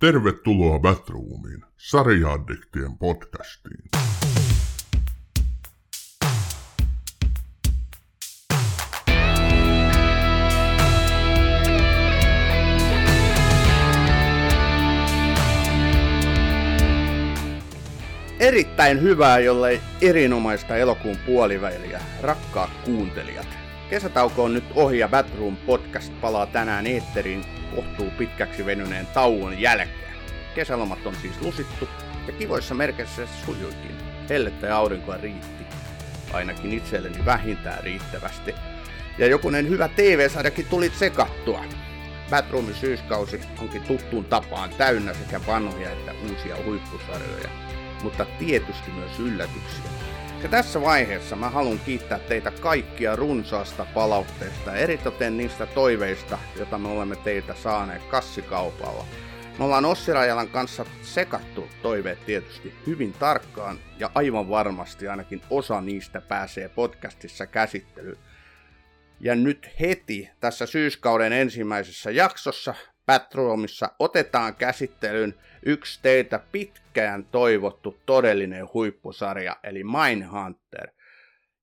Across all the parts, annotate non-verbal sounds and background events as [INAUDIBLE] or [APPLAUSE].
Tervetuloa Batroomiin, sarjaaddiktien podcastiin. Erittäin hyvää, jollei erinomaista elokuun puoliväliä, rakkaat kuuntelijat. Kesätauko on nyt ohi ja Batroom podcast palaa tänään eetteriin kohtuu pitkäksi venyneen tauon jälkeen. Kesälomat on siis lusittu ja kivoissa merkeissä sujuikin. Hellettä ja aurinkoa riitti. Ainakin itselleni vähintään riittävästi. Ja jokunen hyvä TV-sarjakin tuli sekattua. Batroomin syyskausi onkin tuttuun tapaan täynnä sekä vanhoja että uusia huippusarjoja, mutta tietysti myös yllätyksiä. Ja tässä vaiheessa mä haluan kiittää teitä kaikkia runsaasta palautteesta, eritoten niistä toiveista, joita me olemme teiltä saaneet kassikaupalla. Me ollaan Ossi Rajalan kanssa sekattu toiveet tietysti hyvin tarkkaan ja aivan varmasti ainakin osa niistä pääsee podcastissa käsittelyyn. Ja nyt heti tässä syyskauden ensimmäisessä jaksossa Patroomissa otetaan käsittelyyn yksi teiltä pitkään toivottu todellinen huippusarja, eli Mindhunter.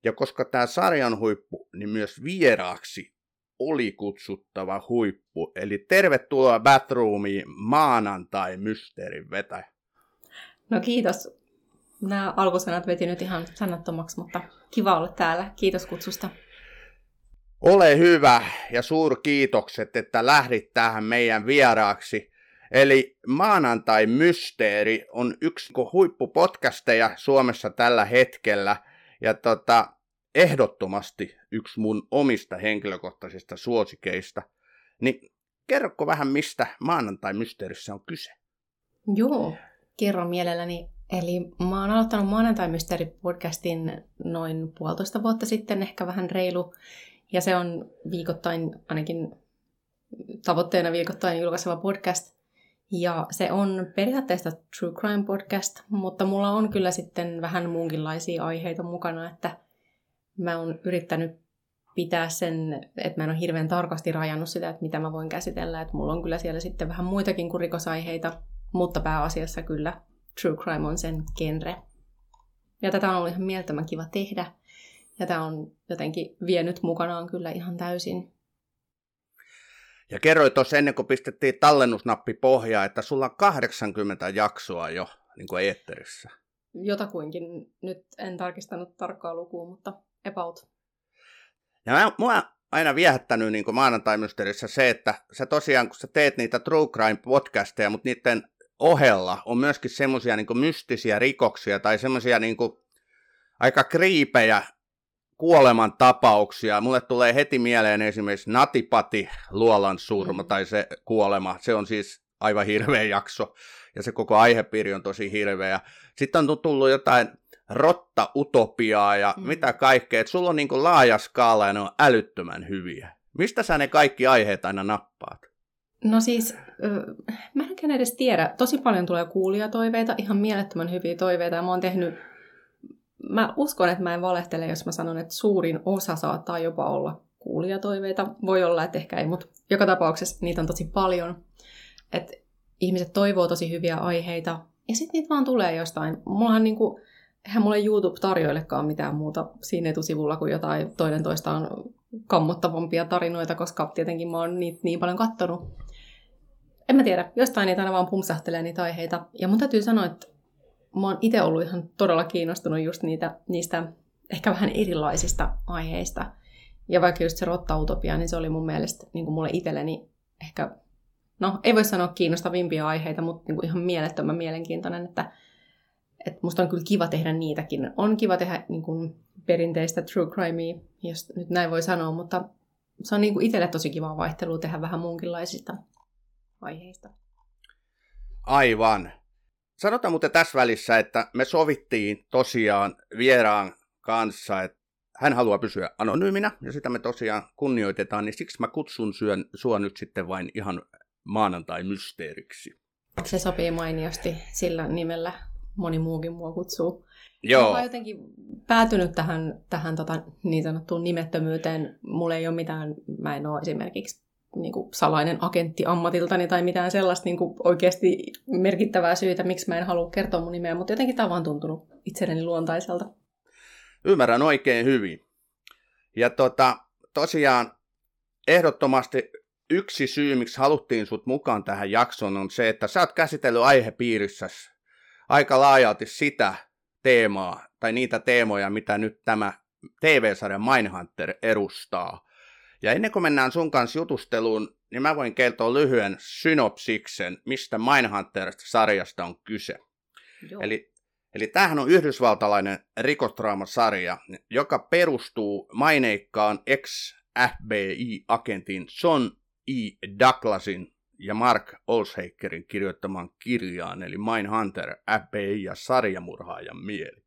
Ja koska tämä sarjan huippu, niin myös vieraaksi oli kutsuttava huippu. Eli tervetuloa Batroomiin maanantai mysteerin vetäjä. No kiitos. Nämä alkusanat veti nyt ihan sanattomaksi, mutta kiva olla täällä. Kiitos kutsusta. Ole hyvä ja suurkiitokset, että lähdit tähän meidän vieraaksi. Eli Maanantai Mysteeri on yksi huippupodcasteja Suomessa tällä hetkellä. Ja tota, ehdottomasti yksi mun omista henkilökohtaisista suosikeista. Niin kerroko vähän, mistä Maanantai Mysteerissä on kyse? Joo, kerron mielelläni. Eli mä oon aloittanut Maanantai podcastin noin puolitoista vuotta sitten, ehkä vähän reilu. Ja se on viikoittain, ainakin tavoitteena viikoittain julkaiseva podcast. Ja se on periaatteessa True Crime podcast, mutta mulla on kyllä sitten vähän muunkinlaisia aiheita mukana, että mä oon yrittänyt pitää sen, että mä en ole hirveän tarkasti rajannut sitä, että mitä mä voin käsitellä. Että mulla on kyllä siellä sitten vähän muitakin kuin rikosaiheita, mutta pääasiassa kyllä True Crime on sen genre. Ja tätä on ollut ihan mieltämän kiva tehdä. Ja tämä on jotenkin vienyt mukanaan kyllä ihan täysin. Ja kerroit tuossa ennen kuin pistettiin tallennusnappi pohjaa, että sulla on 80 jaksoa jo niin kuin eetterissä. Jotakuinkin. Nyt en tarkistanut tarkkaa lukua, mutta about. Ja mä, mua aina viehättänyt niin maanantai se, että sä tosiaan, kun sä teet niitä True Crime podcasteja, mutta niiden ohella on myöskin semmoisia niin mystisiä rikoksia tai semmoisia niin aika kriipejä kuoleman tapauksia. Mulle tulee heti mieleen esimerkiksi Natipati luolan surma mm. tai se kuolema. Se on siis aivan hirveä jakso ja se koko aihepiiri on tosi hirveä. Sitten on tullut jotain rotta-utopiaa ja mm. mitä kaikkea. Et sulla on niin laaja skaala ja ne on älyttömän hyviä. Mistä sä ne kaikki aiheet aina nappaat? No siis, mä en edes tiedä. Tosi paljon tulee kuulijatoiveita, ihan mielettömän hyviä toiveita. Ja mä oon tehnyt mä uskon, että mä en valehtele, jos mä sanon, että suurin osa saattaa jopa olla kuulijatoiveita. Voi olla, että ehkä ei, mutta joka tapauksessa niitä on tosi paljon. Että ihmiset toivoo tosi hyviä aiheita, ja sitten niitä vaan tulee jostain. Mullahan niinku, eihän mulle YouTube tarjoillekaan mitään muuta siinä etusivulla kuin jotain toinen toistaan kammottavampia tarinoita, koska tietenkin mä oon niitä niin paljon kattonut. En mä tiedä, jostain niitä aina vaan pumpsahtelee niitä aiheita. Ja mun täytyy sanoa, että mä oon itse ollut ihan todella kiinnostunut just niitä, niistä ehkä vähän erilaisista aiheista. Ja vaikka just se rottautopia, niin se oli mun mielestä niin kuin mulle itselleni ehkä, no ei voi sanoa kiinnostavimpia aiheita, mutta niin kuin ihan mielettömän mielenkiintoinen, että, että musta on kyllä kiva tehdä niitäkin. On kiva tehdä niin kuin perinteistä true crimea, jos nyt näin voi sanoa, mutta se on niin kuin itselle tosi kiva vaihtelu tehdä vähän muunkinlaisista aiheista. Aivan. Sanotaan muuten tässä välissä, että me sovittiin tosiaan vieraan kanssa, että hän haluaa pysyä anonyyminä, ja sitä me tosiaan kunnioitetaan, niin siksi mä kutsun syön, sua nyt sitten vain ihan maanantai-mysteeriksi. Se sopii mainiosti sillä nimellä. Moni muukin mua kutsuu. Joo. Mä jotenkin päätynyt tähän, tähän tota, niin sanottuun nimettömyyteen. Mulla ei ole mitään, mä en ole esimerkiksi niin kuin salainen agentti ammatiltani tai mitään sellaista niin kuin oikeasti merkittävää syytä, miksi mä en halua kertoa mun nimeä, mutta jotenkin tämä on vaan tuntunut itselleni luontaiselta. Ymmärrän oikein hyvin. Ja tota, tosiaan ehdottomasti yksi syy, miksi haluttiin sut mukaan tähän jaksoon, on se, että sä oot käsitellyt aihepiirissä aika laajalti sitä teemaa, tai niitä teemoja, mitä nyt tämä TV-sarja Mindhunter edustaa. Ja ennen kuin mennään sun kanssa jutusteluun, niin mä voin kertoa lyhyen synopsiksen, mistä Mindhunter-sarjasta on kyse. Joo. Eli, eli tämähän on yhdysvaltalainen rikostraamasarja, joka perustuu maineikkaan ex-FBI-agentin John E. Douglasin ja Mark Olshakerin kirjoittamaan kirjaan, eli Mindhunter, FBI ja sarjamurhaajan mieli.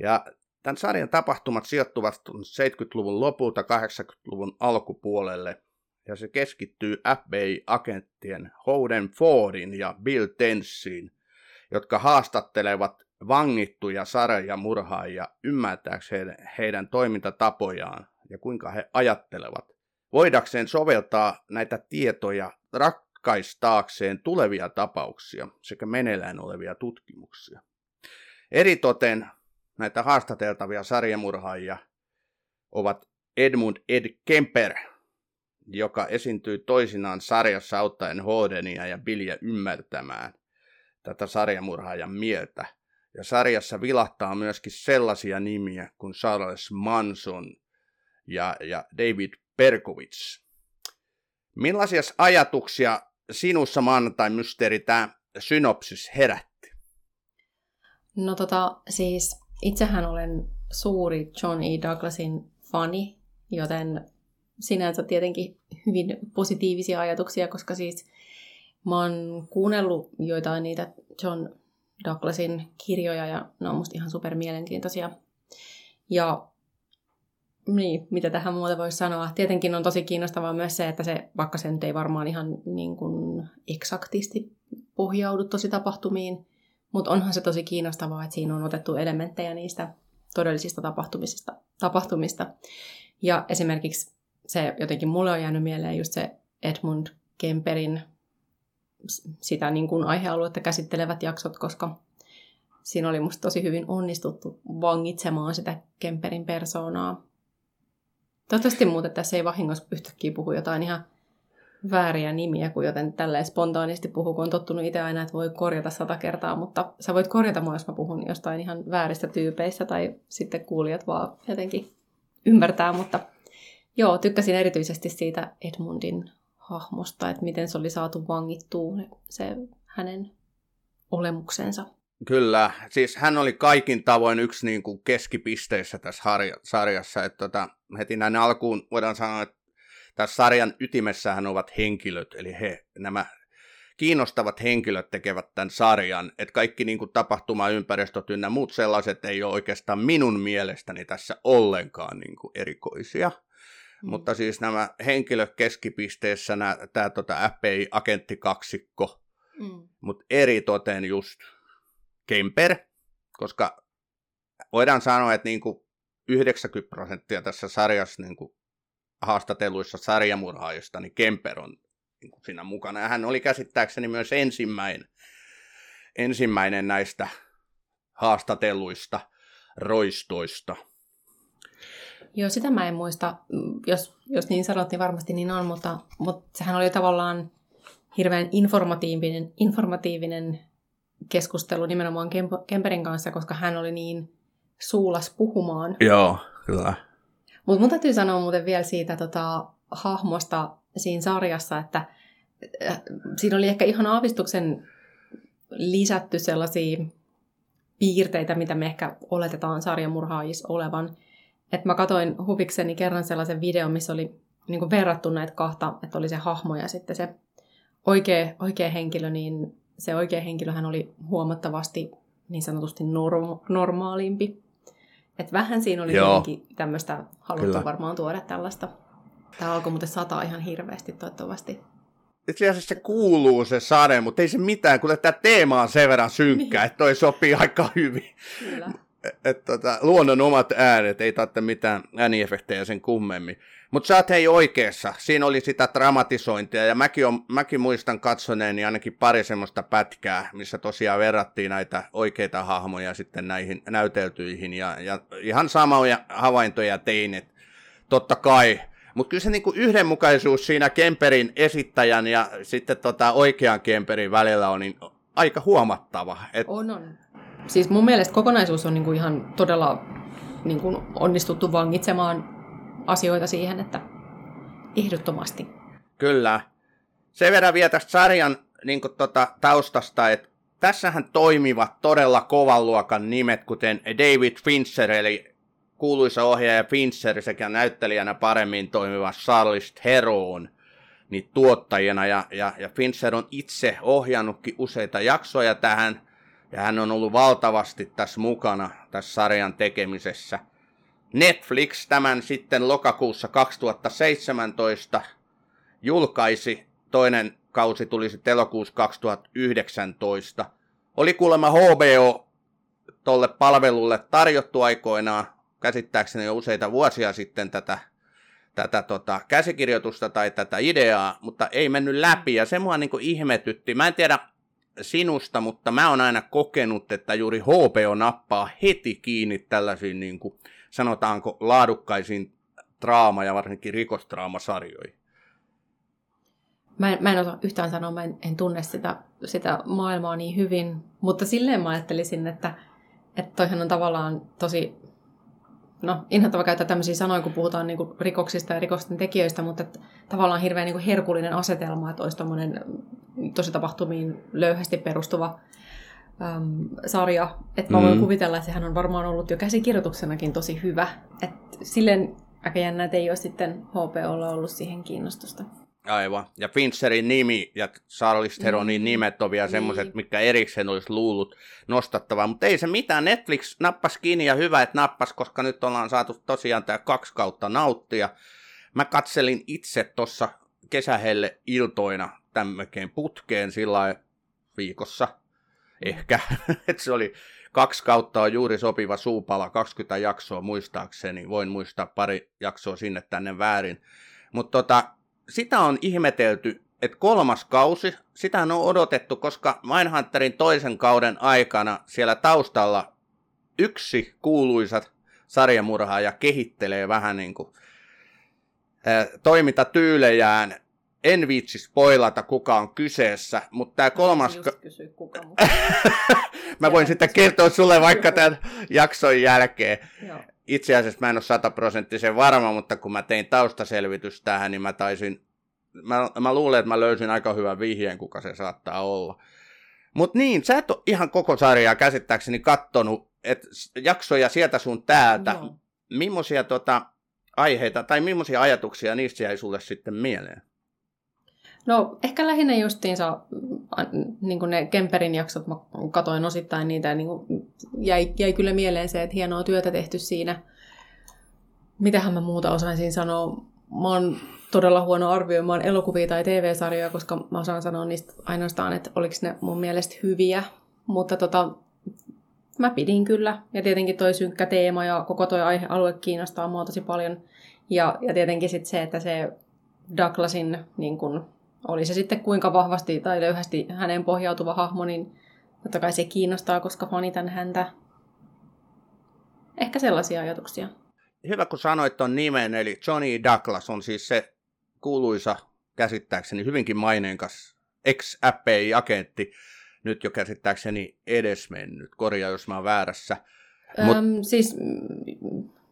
Ja Tämän sarjan tapahtumat sijoittuvat 70-luvun lopulta 80-luvun alkupuolelle, ja se keskittyy FBI-agenttien Howden Fordin ja Bill Tensiin, jotka haastattelevat vangittuja sarjamurhaajia ymmärtääkseen heidän toimintatapojaan ja kuinka he ajattelevat. Voidakseen soveltaa näitä tietoja ratkaistaakseen tulevia tapauksia sekä meneillään olevia tutkimuksia. Eritoten näitä haastateltavia sarjamurhaajia ovat Edmund Ed Kemper, joka esiintyy toisinaan sarjassa auttaen Hodenia ja Billiä ymmärtämään tätä sarjamurhaajan mieltä. Ja sarjassa vilahtaa myöskin sellaisia nimiä kuin Charles Manson ja, ja David Perkovits. Millaisia ajatuksia sinussa maanantai-mysteeri tämä synopsis herätti? No tota, siis Itsehän olen suuri John E. Douglasin fani, joten sinänsä tietenkin hyvin positiivisia ajatuksia, koska siis mä oon kuunnellut joitain niitä John Douglasin kirjoja ja ne on musta ihan super mielenkiintoisia. Ja niin, mitä tähän muuta voisi sanoa. Tietenkin on tosi kiinnostavaa myös se, että se, vaikka se nyt ei varmaan ihan niin kuin eksaktisti pohjaudu tosi tapahtumiin, mutta onhan se tosi kiinnostavaa, että siinä on otettu elementtejä niistä todellisista tapahtumista. tapahtumista. Ja esimerkiksi se jotenkin mulle on jäänyt mieleen just se Edmund Kemperin sitä niin kuin aihealuetta käsittelevät jaksot, koska siinä oli musta tosi hyvin onnistuttu vangitsemaan sitä Kemperin persoonaa. Toivottavasti muuten tässä ei vahingossa yhtäkkiä puhu jotain ihan vääriä nimiä, kun joten tälleen spontaanisti puhuu, kun on tottunut itse aina, että voi korjata sata kertaa, mutta sä voit korjata mua, jos mä puhun jostain ihan vääristä tyypeistä, tai sitten kuulijat vaan jotenkin ymmärtää, mutta joo, tykkäsin erityisesti siitä Edmundin hahmosta, että miten se oli saatu vangittua, se hänen olemuksensa. Kyllä, siis hän oli kaikin tavoin yksi niin kuin keskipisteissä tässä harja, sarjassa, että tota, heti näin alkuun voidaan sanoa, että tässä sarjan ytimessähän ovat henkilöt, eli he, nämä kiinnostavat henkilöt tekevät tämän sarjan, että kaikki niin kuin tapahtumaympäristöt ynnä muut sellaiset ei ole oikeastaan minun mielestäni tässä ollenkaan niin kuin erikoisia. Mm. Mutta siis nämä henkilöt keskipisteessä, nämä, tämä tota FBI-agenttikaksikko, mm. mutta eri toten just Kemper, koska voidaan sanoa, että niin kuin 90 prosenttia tässä sarjassa niin kuin haastatelluissa sarjamurhaajista, niin Kemper on niin kuin siinä mukana. Ja hän oli käsittääkseni myös ensimmäinen, ensimmäinen näistä haastatelluista roistoista. Joo, sitä mä en muista. Jos, jos niin sanot, niin varmasti niin on, mutta, mutta sehän oli tavallaan hirveän informatiivinen, informatiivinen keskustelu nimenomaan Kemperin kanssa, koska hän oli niin suulas puhumaan. Joo, kyllä. Mutta mun täytyy sanoa muuten vielä siitä tota, hahmosta siinä sarjassa, että äh, siinä oli ehkä ihan aavistuksen lisätty sellaisia piirteitä, mitä me ehkä oletetaan sarjamurhaajissa olevan. Et mä katsoin huvikseni kerran sellaisen videon, missä oli niin kuin verrattu näitä kahta, että oli se hahmo ja sitten se oikea, oikea henkilö, niin se oikea henkilöhän oli huomattavasti niin sanotusti norm- normaalimpi et vähän siinä oli Joo. tämmöistä haluttu Kyllä. varmaan tuoda tällaista. Tämä alkoi muuten sataa ihan hirveästi toivottavasti. Itse asiassa se kuuluu se sade, mutta ei se mitään, kun tämä teema on sen verran synkkä, niin. että toi sopii aika hyvin. Kyllä. Et, tota, luonnon omat äänet, ei tarvitse mitään ääniefektejä sen kummemmin. Mutta sä oot hei oikeassa. Siinä oli sitä dramatisointia ja mäkin, on, mäkin muistan katsoneeni ainakin pari semmoista pätkää, missä tosiaan verrattiin näitä oikeita hahmoja sitten näihin näyteltyihin ja, ja ihan samoja havaintoja tein, että totta kai. Mutta kyllä se niinku yhdenmukaisuus siinä Kemperin esittäjän ja sitten tota oikean Kemperin välillä on niin aika huomattava. Et... On, on. Siis mun mielestä kokonaisuus on niinku ihan todella niinku onnistuttu vangitsemaan asioita siihen, että ehdottomasti. Kyllä. Se verran vielä tästä sarjan niin tota, taustasta, että tässähän toimivat todella kovan luokan nimet, kuten David Fincher, eli kuuluisa ohjaaja Fincher sekä näyttelijänä paremmin toimiva Charles Theron niin tuottajana. Ja, ja, ja Fincher on itse ohjannutkin useita jaksoja tähän, ja hän on ollut valtavasti tässä mukana tässä sarjan tekemisessä – Netflix tämän sitten lokakuussa 2017 julkaisi. Toinen kausi tuli sitten elokuussa 2019. Oli kuulemma HBO tolle palvelulle tarjottu aikoinaan, käsittääkseni jo useita vuosia sitten tätä, tätä tota, käsikirjoitusta tai tätä ideaa, mutta ei mennyt läpi ja se mua niin ihmetytti. Mä en tiedä sinusta, mutta mä oon aina kokenut, että juuri HBO nappaa heti kiinni tällaisiin niin kuin, sanotaanko laadukkaisiin draama- ja varsinkin rikostraamasarjoihin? Mä en, mä en osaa yhtään sanoa, mä en, en tunne sitä, sitä maailmaa niin hyvin, mutta silleen mä ajattelisin, että, että toihan on tavallaan tosi, no inhottava käyttää tämmöisiä sanoja, kun puhutaan niin kuin rikoksista ja rikosten tekijöistä, mutta että tavallaan hirveän niin kuin herkullinen asetelma, että olisi tosi tapahtumiin löyhästi perustuva äm, sarja. Että mä voin mm. kuvitella, että sehän on varmaan ollut jo käsikirjoituksenakin tosi hyvä. Että silleen aika jännä, että ei ole sitten HPOlla ollut siihen kiinnostusta. Aivan. Ja Fincherin nimi ja Charles Theronin mm. nimet on vielä niin. semmoiset, mitkä erikseen olisi luullut nostattavaa. Mutta ei se mitään. Netflix nappas kiinni ja hyvä, että nappas, koska nyt ollaan saatu tosiaan tämä kaksi kautta nauttia. Mä katselin itse tuossa kesähelle iltoina tämmökeen putkeen sillä viikossa ehkä. [LAUGHS] että se oli kaksi kautta on juuri sopiva suupala, 20 jaksoa muistaakseni. Voin muistaa pari jaksoa sinne tänne väärin. Mutta tota, sitä on ihmetelty, että kolmas kausi, sitä on odotettu, koska Mindhunterin toisen kauden aikana siellä taustalla yksi kuuluisat sarjamurhaaja kehittelee vähän niin kuin, toimintatyylejään en viitsi spoilata, kuka on kyseessä, mutta tämä kolmas... Kysy, kuka, [LAUGHS] mä voin sitten kertoa sulle vaikka tämän jakson jälkeen. Joo. Itse asiassa mä en ole sataprosenttisen varma, mutta kun mä tein taustaselvitys tähän, niin mä taisin... Mä, mä luulen, että mä löysin aika hyvän vihjeen, kuka se saattaa olla. Mutta niin, sä et ole ihan koko sarjaa käsittääkseni kattonut, että jaksoja sieltä sun täältä. Joo. Millaisia tota, aiheita tai millaisia ajatuksia niistä jäi sulle sitten mieleen? No ehkä lähinnä justiinsa niin kuin ne Kemperin jaksot, mä katoin osittain niitä, niin jäi, jäi kyllä mieleen se, että hienoa työtä tehty siinä. Mitähän mä muuta osaisin sanoa? Mä oon todella huono arvioimaan elokuvia tai TV-sarjoja, koska mä osaan sanoa niistä ainoastaan, että oliko ne mun mielestä hyviä. Mutta tota, mä pidin kyllä. Ja tietenkin toi synkkä teema ja koko toi aihealue kiinnostaa mua tosi paljon. Ja, ja tietenkin sitten se, että se Douglasin niin kun, oli se sitten kuinka vahvasti tai löyhästi hänen pohjautuva hahmo, niin totta kai se kiinnostaa, koska fanitan häntä. Ehkä sellaisia ajatuksia. Hyvä, kun sanoit ton nimen, eli Johnny Douglas on siis se kuuluisa, käsittääkseni hyvinkin maineenkas ex-FBI-agentti, nyt jo käsittääkseni edesmennyt. Korjaa, jos mä oon väärässä. Mut... Öm, siis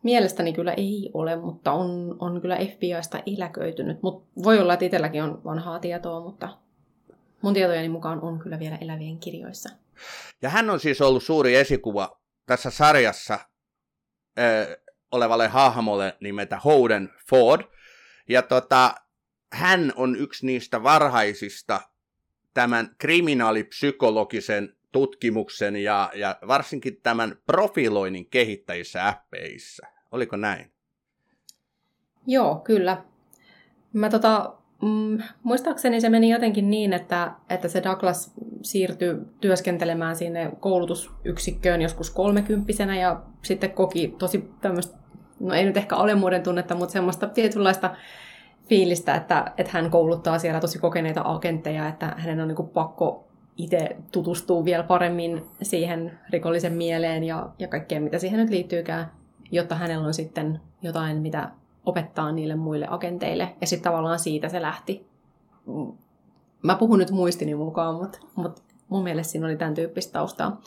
Mielestäni kyllä ei ole, mutta on, on kyllä FBIsta eläköitynyt. Mut voi olla, että itselläkin on vanhaa tietoa, mutta mun tietojeni mukaan on kyllä vielä elävien kirjoissa. Ja hän on siis ollut suuri esikuva tässä sarjassa ö, olevalle hahmolle nimeltä Holden Ford. Ja tota, hän on yksi niistä varhaisista tämän kriminaalipsykologisen tutkimuksen ja, ja varsinkin tämän profiloinnin kehittäjissä appeissa. Oliko näin? Joo, kyllä. Mä tota, mm, muistaakseni se meni jotenkin niin, että, että se Douglas siirtyi työskentelemään sinne koulutusyksikköön joskus kolmekymppisenä ja sitten koki tosi tämmöistä no ei nyt ehkä alemmuuden tunnetta, mutta semmoista tietynlaista fiilistä, että, että hän kouluttaa siellä tosi kokeneita agentteja, että hänen on niin pakko itse tutustua vielä paremmin siihen rikollisen mieleen ja, ja kaikkeen, mitä siihen nyt liittyykään, jotta hänellä on sitten jotain, mitä opettaa niille muille agenteille. Ja sitten tavallaan siitä se lähti. Mä puhun nyt muistini mukaan, mutta, mutta mun mielestä siinä oli tämän tyyppistä taustaa.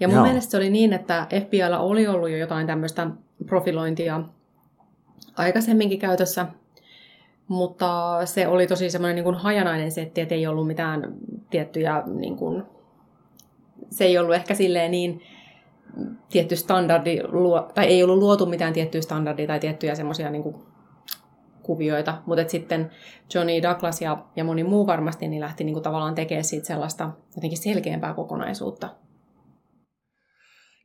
Ja mun Joo. mielestä se oli niin, että FBIlla oli ollut jo jotain tämmöistä profilointia aikaisemminkin käytössä, mutta se oli tosi semmoinen niin kuin hajanainen setti, että ei ollut mitään tiettyjä, niin kuin, se ei ollut ehkä silleen niin tietty standardi, tai ei ollut luotu mitään tiettyä standardia tai tiettyjä semmoisia niin kuvioita, mutta sitten Johnny Douglas ja, ja moni muu varmasti niin lähti niin kuin tavallaan tekemään siitä sellaista jotenkin selkeämpää kokonaisuutta.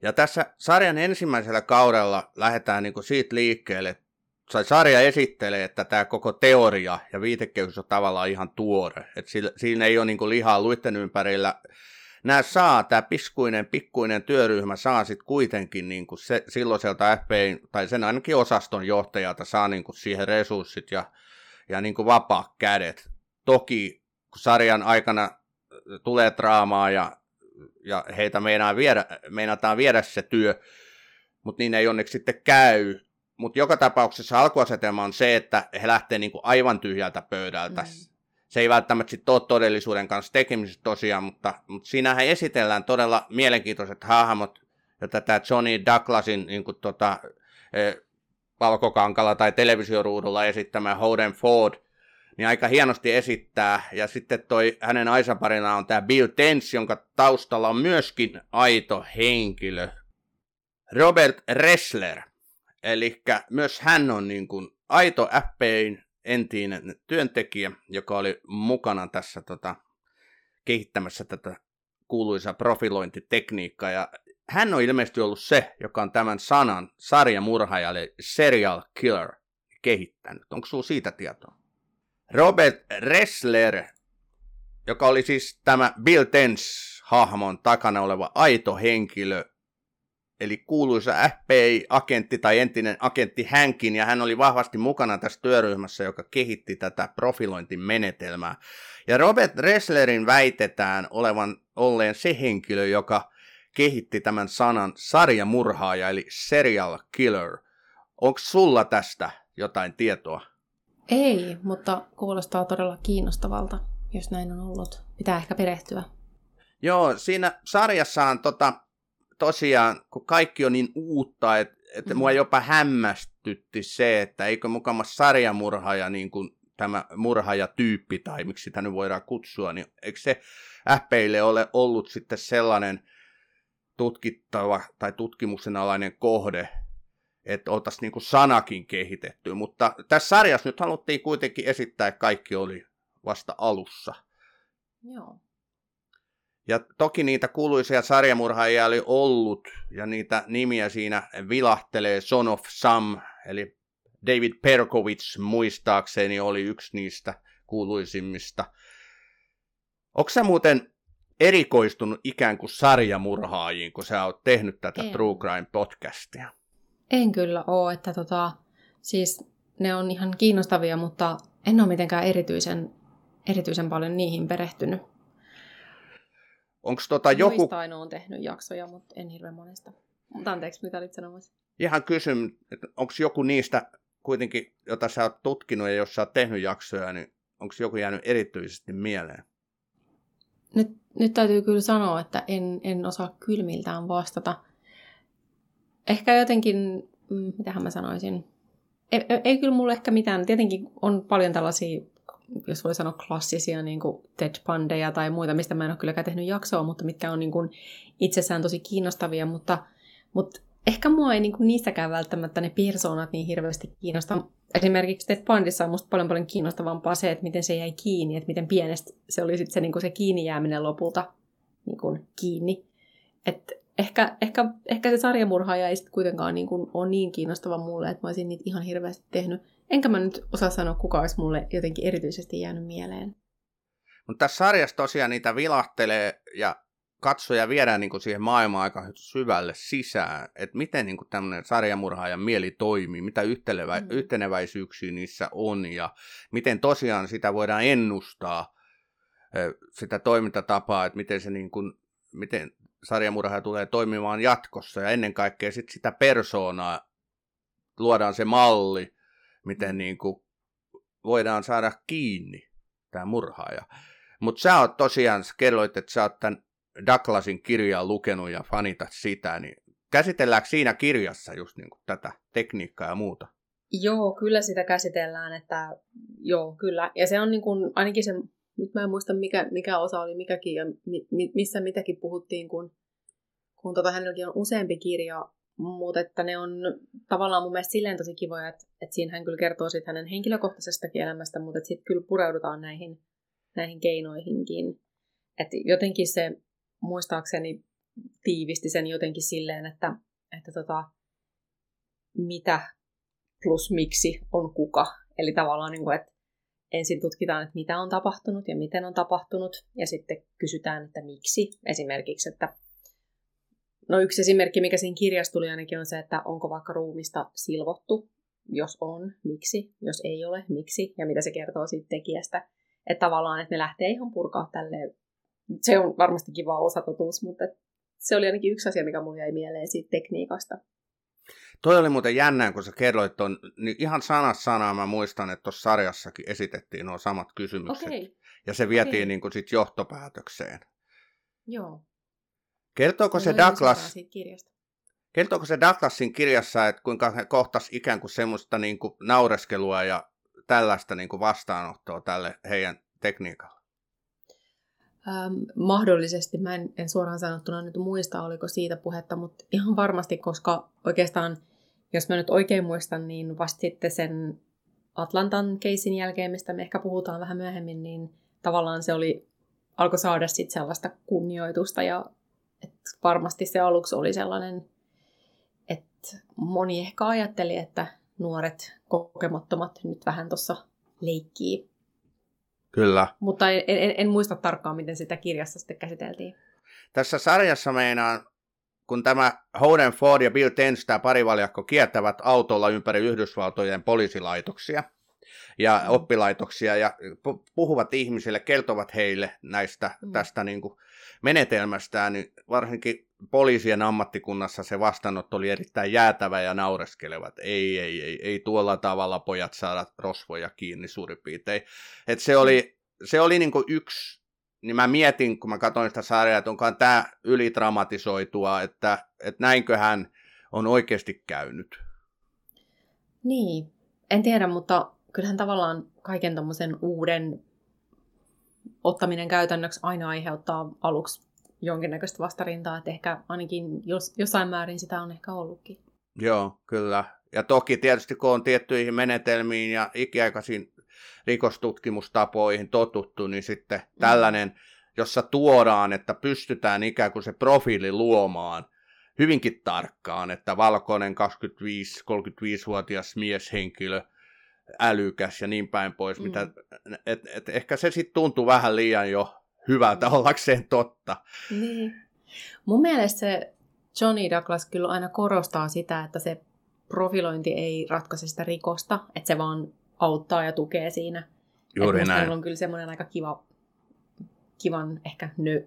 Ja tässä sarjan ensimmäisellä kaudella lähdetään niin kuin siitä liikkeelle, että sarja esittelee, että tämä koko teoria ja viitekehys on tavallaan ihan tuore. Että siinä ei ole niin kuin lihaa luitten ympärillä. Nämä saa, tämä piskuinen, pikkuinen työryhmä saa sitten kuitenkin niin kuin se, silloiselta FBI, tai sen ainakin osaston johtajalta saa niin kuin siihen resurssit ja, ja niin kuin vapaa kädet. Toki kun sarjan aikana tulee draamaa ja ja heitä meinaa viedä, meinataan viedä se työ, mutta niin ei onneksi sitten käy. Mutta joka tapauksessa alkuasetelma on se, että he lähtee niinku aivan tyhjältä pöydältä. Mm. Se ei välttämättä sitten ole todellisuuden kanssa tekemisissä tosiaan, mutta, mutta siinähän esitellään todella mielenkiintoiset hahmot, ja tätä Johnny Douglasin niin kuin tota, e, valkokankalla tai televisioruudulla esittämä Holden Ford – niin aika hienosti esittää. Ja sitten toi hänen aisaparina on tämä Bill Tense, jonka taustalla on myöskin aito henkilö. Robert Ressler. Eli myös hän on niin kuin aito FBIn entinen työntekijä, joka oli mukana tässä tota, kehittämässä tätä kuuluisa profilointitekniikkaa. Ja hän on ilmeisesti ollut se, joka on tämän sanan sarjamurhaaja, eli serial killer, kehittänyt. Onko sinulla siitä tietoa? Robert Ressler, joka oli siis tämä Bill Tense-hahmon takana oleva aito henkilö, eli kuuluisa FBI-agentti tai entinen agentti hänkin, ja hän oli vahvasti mukana tässä työryhmässä, joka kehitti tätä profilointimenetelmää. Ja Robert Resslerin väitetään olevan olleen se henkilö, joka kehitti tämän sanan sarjamurhaaja, eli serial killer. Onko sulla tästä jotain tietoa? Ei, mutta kuulostaa todella kiinnostavalta, jos näin on ollut. Pitää ehkä perehtyä. Joo, siinä sarjassa on tota, tosiaan, kun kaikki on niin uutta, että et mm-hmm. mua jopa hämmästytti se, että eikö mukamassa sarjamurhaaja niin kuin tämä murhaajatyyppi, tai miksi sitä nyt voidaan kutsua, niin eikö se FPille ole ollut sitten sellainen tutkittava tai tutkimuksen alainen kohde, että oltaisiin niinku sanakin kehitetty, mutta tässä sarjassa nyt haluttiin kuitenkin esittää, että kaikki oli vasta alussa. Joo. Ja toki niitä kuuluisia sarjamurhaajia oli ollut, ja niitä nimiä siinä vilahtelee Son of Sam, eli David Perkovich muistaakseni oli yksi niistä kuuluisimmista. Onko sä muuten erikoistunut ikään kuin sarjamurhaajiin, kun sä oot tehnyt tätä en. True Crime podcastia? En kyllä ole, että tota, siis ne on ihan kiinnostavia, mutta en ole mitenkään erityisen, erityisen paljon niihin perehtynyt. Onko tota joku... Muistain on tehnyt jaksoja, mutta en hirveän monesta. Mutta anteeksi, mitä olit sanomassa? Ihan kysyn, että onko joku niistä kuitenkin, jota sä oot tutkinut ja jos sä oot tehnyt jaksoja, niin onko joku jäänyt erityisesti mieleen? Nyt, nyt täytyy kyllä sanoa, että en, en osaa kylmiltään vastata ehkä jotenkin, mm, mitähän mä sanoisin, ei, ei kyllä mulle ehkä mitään, tietenkin on paljon tällaisia, jos voi sanoa klassisia niin kuin Ted Bundyja tai muita, mistä mä en ole kylläkään tehnyt jaksoa, mutta mitkä on niin kuin itsessään tosi kiinnostavia, mutta, mutta ehkä mua ei niin kuin niistäkään välttämättä ne persoonat niin hirveästi kiinnosta. Esimerkiksi Ted Bundissa on musta paljon paljon kiinnostavampaa se, että miten se jäi kiinni, että miten pienestä se oli sitten se, niin kuin se kiinni jääminen lopulta niin kuin kiinni. Että ehkä, ehkä, ehkä se sarjamurhaaja ei sitten kuitenkaan niin kuin ole niin kiinnostava mulle, että mä olisin niitä ihan hirveästi tehnyt. Enkä mä nyt osaa sanoa, kuka olisi mulle jotenkin erityisesti jäänyt mieleen. Mutta tässä sarjassa tosiaan niitä vilahtelee, ja katsoja viedään niin kuin siihen maailmaan aika syvälle sisään, että miten niin kuin tämmöinen sarjamurhaajan mieli toimii, mitä yhtenevä, mm. yhteneväisyyksiä niissä on ja miten tosiaan sitä voidaan ennustaa, sitä toimintatapaa, että miten se niin kuin, miten sarjamurhaaja tulee toimimaan jatkossa ja ennen kaikkea sit sitä persoonaa, luodaan se malli, miten mm. niin kuin voidaan saada kiinni tämä murhaaja. Mutta sä oot tosiaan, sä kerroit, että sä oot tämän Douglasin kirjaa lukenut ja fanitat sitä, niin käsitelläänkö siinä kirjassa just niin kuin tätä tekniikkaa ja muuta? Joo, kyllä sitä käsitellään, että joo, kyllä. Ja se on niin kuin, ainakin se, nyt mä en muista mikä, mikä osa oli mikäkin ja mi, missä mitäkin puhuttiin, kun, kun tota, hänelläkin on useampi kirja, mutta että ne on tavallaan mun mielestä silleen tosi kivoja, että, että siinä hän kyllä kertoo siitä hänen henkilökohtaisestakin elämästä, mutta sitten kyllä pureudutaan näihin, näihin keinoihinkin. Että jotenkin se muistaakseni tiivisti sen jotenkin silleen, että, että tota, mitä plus miksi on kuka. Eli tavallaan, niin kuin, että ensin tutkitaan, että mitä on tapahtunut ja miten on tapahtunut, ja sitten kysytään, että miksi. Esimerkiksi, että no yksi esimerkki, mikä siinä kirjassa tuli ainakin, on se, että onko vaikka ruumista silvottu, jos on, miksi, jos ei ole, miksi, ja mitä se kertoo siitä tekijästä. Että tavallaan, että ne lähtee ihan purkaa tälleen se on varmasti kiva osatotuus, mutta se oli ainakin yksi asia, mikä mulle jäi mieleen siitä tekniikasta. Toi oli muuten jännää, kun sä kerroit ton, niin ihan sanat sanaa mä muistan, että tuossa sarjassakin esitettiin nuo samat kysymykset. Okay. Ja se vietiin okay. niin kuin sit johtopäätökseen. Joo. Kertooko se Douglas, kertooko se Douglasin kirjassa, että kuinka he kohtas ikään kuin semmoista niin kuin naureskelua ja tällaista niin kuin vastaanottoa tälle heidän tekniikalle? Ähm, mahdollisesti, mä en, en suoraan sanottuna nyt muista, oliko siitä puhetta, mutta ihan varmasti, koska oikeastaan, jos mä nyt oikein muistan, niin vasta sitten sen Atlantan keisin jälkeen, mistä me ehkä puhutaan vähän myöhemmin, niin tavallaan se oli, alkoi saada sitten sellaista kunnioitusta ja et varmasti se aluksi oli sellainen, että moni ehkä ajatteli, että nuoret kokemattomat nyt vähän tuossa leikkii Kyllä. Mutta en, en, en muista tarkkaan, miten sitä kirjassa sitten käsiteltiin. Tässä sarjassa meinaan, kun tämä Holden Ford ja Bill Tench, tämä parivaljakko, kiertävät autolla ympäri Yhdysvaltojen poliisilaitoksia ja mm. oppilaitoksia ja puhuvat ihmisille, kertovat heille näistä mm. tästä niin kuin menetelmästään, niin varsinkin poliisien ammattikunnassa se vastaanotto oli erittäin jäätävä ja naureskeleva. Ei, ei, ei, ei tuolla tavalla pojat saada rosvoja kiinni suurin piirtein. Et se oli, se oli niin yksi, niin mä mietin, kun mä katsoin sitä sarjaa, että onkaan tämä ylidramatisoitua, että, että näinköhän on oikeasti käynyt. Niin, en tiedä, mutta kyllähän tavallaan kaiken tämmöisen uuden ottaminen käytännöksi aina aiheuttaa aluksi jonkinnäköistä vastarintaa, että ehkä ainakin jos, jossain määrin sitä on ehkä ollutkin. Joo, kyllä. Ja toki tietysti kun on tiettyihin menetelmiin ja ikiaikaisiin rikostutkimustapoihin totuttu, niin sitten mm. tällainen, jossa tuodaan, että pystytään ikään kuin se profiili luomaan hyvinkin tarkkaan, että valkoinen 25-35-vuotias mieshenkilö, älykäs ja niin päin pois, mm. mitä, et, et ehkä se sitten tuntuu vähän liian jo hyvältä ollakseen totta. Niin. Mun mielestä se Johnny Douglas kyllä aina korostaa sitä, että se profilointi ei ratkaise sitä rikosta, että se vaan auttaa ja tukee siinä. Juuri että näin. on kyllä semmoinen aika kiva, kivan ehkä nö,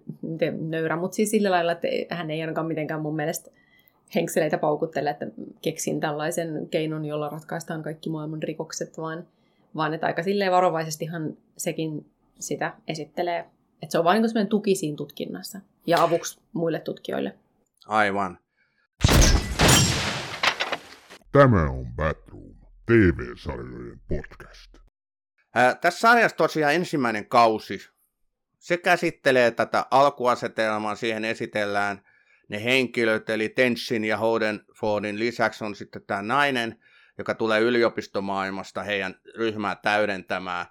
nöyrä, mutta siis sillä lailla, että hän ei ainakaan mitenkään mun mielestä henkseleitä paukuttele, että keksin tällaisen keinon, jolla ratkaistaan kaikki maailman rikokset, vaan, vaan että aika silleen varovaisestihan sekin sitä esittelee että se on vain niin tuki siinä tutkinnassa ja avuksi muille tutkijoille. Aivan. Tämä on Batroom, TV-sarjojen podcast. Ää, tässä sarjassa tosiaan ensimmäinen kausi. Se käsittelee tätä alkuasetelmaa, siihen esitellään ne henkilöt, eli Tenchin ja Hodenfordin lisäksi on sitten tämä nainen, joka tulee yliopistomaailmasta heidän ryhmää täydentämään.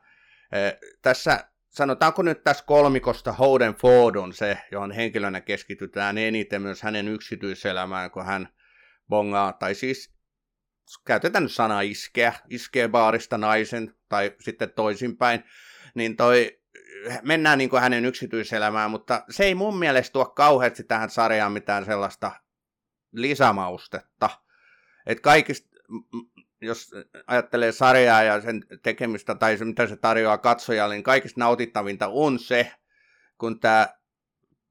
Ää, tässä sanotaanko nyt tässä kolmikosta Hoden Ford on se, johon henkilönä keskitytään eniten myös hänen yksityiselämään, kun hän bongaa, tai siis käytetään nyt sanaa iskeä, iskee baarista naisen, tai sitten toisinpäin, niin toi mennään niin kuin hänen yksityiselämään, mutta se ei mun mielestä tuo kauheasti tähän sarjaan mitään sellaista lisämaustetta. Että kaikista, jos ajattelee sarjaa ja sen tekemistä tai se, mitä se tarjoaa katsojalle, niin kaikista nautittavinta on se, kun tämä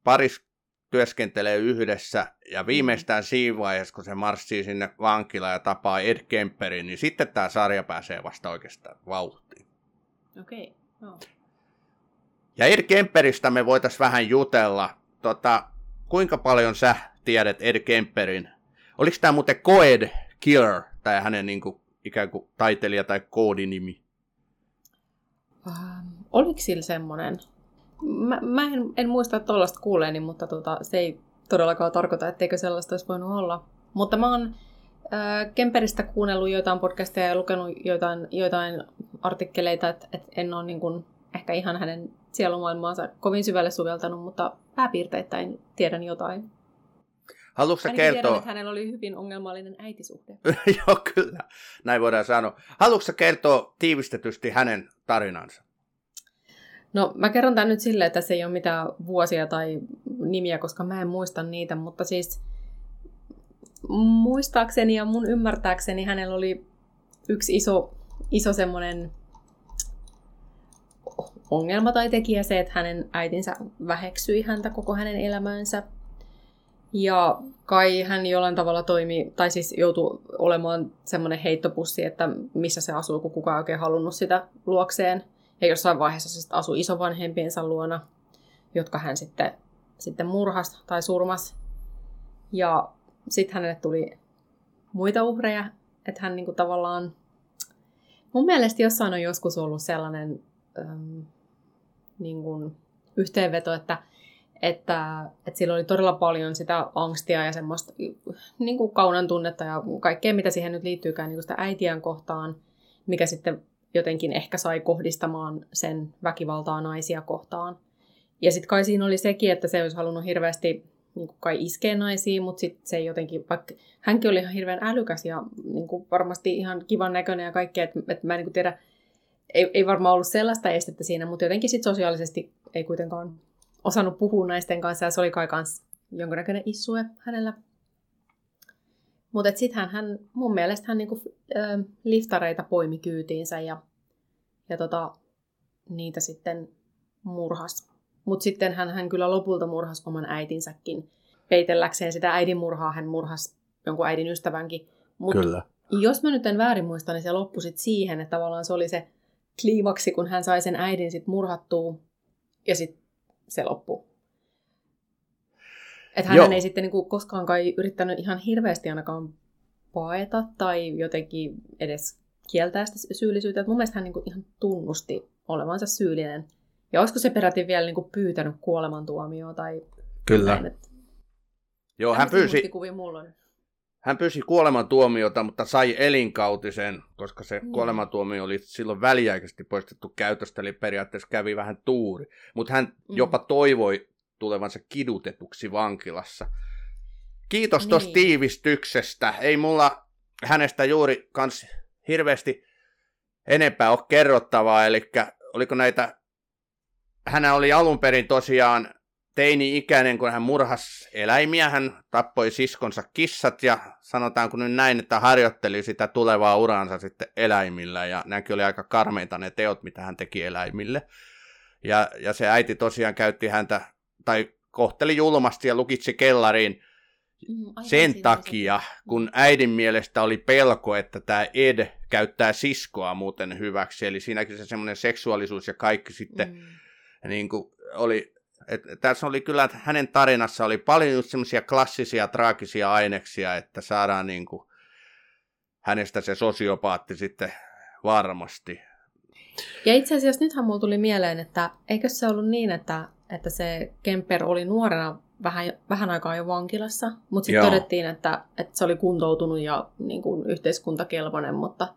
paris työskentelee yhdessä ja viimeistään siinä vaiheessa, kun se marssii sinne vankilaan ja tapaa Ed Kemperin, niin sitten tämä sarja pääsee vasta oikeastaan vauhtiin. Okei, okay. no. Ja Ed Kemperistä me voitaisiin vähän jutella. Tota, kuinka paljon sä tiedät Ed Kemperin? Oliko tämä muuten Coed Killer, tai hänen niin kuin, ikään kuin taiteilija- tai koodinimi? Ähm, oliko sillä semmoinen? Mä, mä en, en muista tuollaista kuuleeni, mutta tota, se ei todellakaan tarkoita, etteikö sellaista olisi voinut olla. Mutta mä oon äh, Kemperistä kuunnellut joitain podcasteja ja lukenut joitain, joitain artikkeleita, että et en ole niin kuin, ehkä ihan hänen sielumaailmaansa kovin syvälle suveltanut, mutta pääpiirteittäin tiedän jotain. Haluatko sä Ainakin kertoa? Tiedän, että hänellä oli hyvin ongelmallinen äitisuhde. [LAUGHS] Joo, kyllä. Näin voidaan sanoa. Haluatko sä kertoa tiivistetysti hänen tarinansa? No mä kerron tämän nyt silleen, että se ei ole mitään vuosia tai nimiä, koska mä en muista niitä, mutta siis muistaakseni ja mun ymmärtääkseni hänellä oli yksi iso, iso semmoinen ongelma tai tekijä se, että hänen äitinsä väheksyi häntä koko hänen elämäänsä. Ja kai hän jollain tavalla toimi, tai siis joutui olemaan semmoinen heittopussi, että missä se asuu, kun kukaan ei oikein halunnut sitä luokseen. Ja jossain vaiheessa se sitten asui isovanhempiensa luona, jotka hän sitten, sitten murhas tai surmas. Ja sitten hänelle tuli muita uhreja, että hän niinku tavallaan... Mun mielestä jossain on joskus ollut sellainen äm, niin kuin yhteenveto, että, että, että sillä oli todella paljon sitä angstia ja semmoista niin kuin kaunan tunnetta ja kaikkea, mitä siihen nyt liittyykään niin kuin sitä äitiän kohtaan, mikä sitten jotenkin ehkä sai kohdistamaan sen väkivaltaa naisia kohtaan. Ja sitten kai siinä oli sekin, että se olisi halunnut hirveästi niin kuin kai iskeä naisiin, mutta sitten se jotenkin, vaikka hänkin oli ihan hirveän älykäs ja niin kuin varmasti ihan kivan näköinen ja kaikkea, että, että mä en niin kuin tiedä, ei, ei varmaan ollut sellaista estettä siinä, mutta jotenkin sit sosiaalisesti ei kuitenkaan osannut puhua naisten kanssa ja se oli kai kans jonkinnäköinen issue hänellä. Mutta sitten hän, hän, mun mielestä hän niinku, ö, liftareita poimi kyytiinsä ja, ja tota, niitä sitten murhas. Mutta sitten hän, hän kyllä lopulta murhas oman äitinsäkin. Peitelläkseen sitä äidin murhaa hän murhas jonkun äidin ystävänkin. Mut Kyllä. Jos mä nyt en väärin muista, niin se loppui sit siihen, että tavallaan se oli se kliimaksi, kun hän sai sen äidin sit murhattua ja sitten se loppui. Että hän ei sitten niinku koskaan kai yrittänyt ihan hirveästi ainakaan paeta tai jotenkin edes kieltää sitä syyllisyyttä. Et mun mielestä hän niinku ihan tunnusti olevansa syyllinen. Ja olisiko se peräti vielä niinku pyytänyt kuolemantuomioa tai Kyllä. näin, Joo, hän pyysi, mulla on. Hän pyysi kuolemantuomiota, mutta sai elinkautisen, koska se Mm. kuolemantuomio oli silloin väliaikaisesti poistettu käytöstä, eli periaatteessa kävi vähän tuuri. Mutta hän Mm. jopa toivoi tulevansa kidutetuksi vankilassa. Kiitos tuosta Niin. tiivistyksestä. Ei mulla hänestä juuri kans hirveästi enempää ole kerrottavaa, eli oliko näitä, hän oli alun perin tosiaan teini-ikäinen, kun hän murhas eläimiä, hän tappoi siskonsa kissat ja sanotaanko nyt näin, että harjoitteli sitä tulevaa uraansa sitten eläimillä ja nämäkin oli aika karmeita ne teot, mitä hän teki eläimille. Ja, ja se äiti tosiaan käytti häntä, tai kohteli julmasti ja lukitsi kellariin Mm, sen oli se- takia, kun äidin mielestä oli pelko, että tämä Ed käyttää siskoa muuten hyväksi. Eli siinäkin se semmoinen seksuaalisuus ja kaikki sitten Mm. niin kuin oli, et, tässä oli kyllä, että hänen tarinassa oli paljon just semmoisia klassisia, traagisia aineksia, että saadaan niin kuin hänestä se sosiopaatti sitten varmasti. Ja itse asiassa nythän mulla tuli mieleen, että eikö se ollut niin, että, että se Kemper oli nuorena vähän, vähän aikaa jo vankilassa, mutta sitten todettiin, että, että se oli kuntoutunut ja niin kuin yhteiskuntakelpoinen, mutta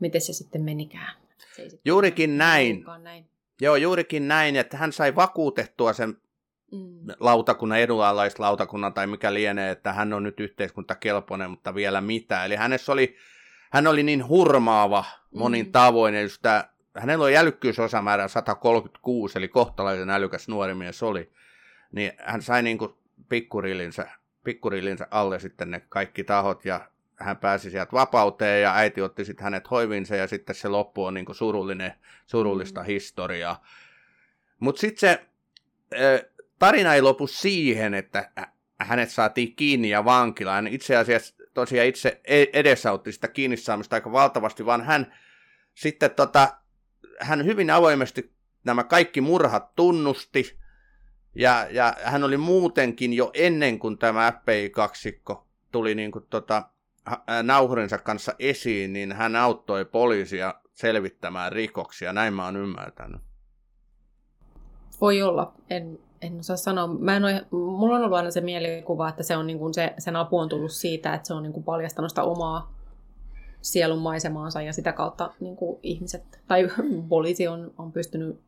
miten se sitten menikään? Se sitten Juurikin näin. näin. Joo, juurikin näin, että hän sai vakuutettua sen Mm. lautakunnan, edunalaislautakunnan tai mikä lienee, että hän on nyt yhteiskuntakelpoinen, mutta vielä mitä. Eli hänessä oli, hän oli niin hurmaava monin Mm. tavoin, just tämä hänellä on älykkyysosamäärä 136, eli kohtalaisen älykäs nuori mies oli, niin hän sai niin kuin pikkurillinsä, pikkurillinsä alle sitten ne kaikki tahot ja hän pääsi sieltä vapauteen ja äiti otti sitten hänet hoivinsa ja sitten se loppu on niin kuin surullinen, surullista mm. historiaa. Mutta sitten se tarina ei lopu siihen, että hänet saatiin kiinni ja vankilaan. Itse asiassa tosiaan itse e-, edesautti sitä kiinni saamista aika valtavasti, vaan hän sitten tota, hän hyvin avoimesti nämä kaikki murhat tunnusti, ja, ja hän oli muutenkin jo ennen kuin tämä FBI-kaksikko tuli niin kuin tota, nauhurinsa kanssa esiin, niin hän auttoi poliisia selvittämään rikoksia, näin mä oon ymmärtänyt. Voi olla, en, en osaa sanoa. Mä en ole, mulla on ollut aina se mielikuva, että se on niin kuin se, sen apu on tullut siitä, että se on niin kuin paljastanut sitä omaa sielun maisemaansa ja sitä kautta niin kuin ihmiset tai [LAUGHS] poliisi on, on pystynyt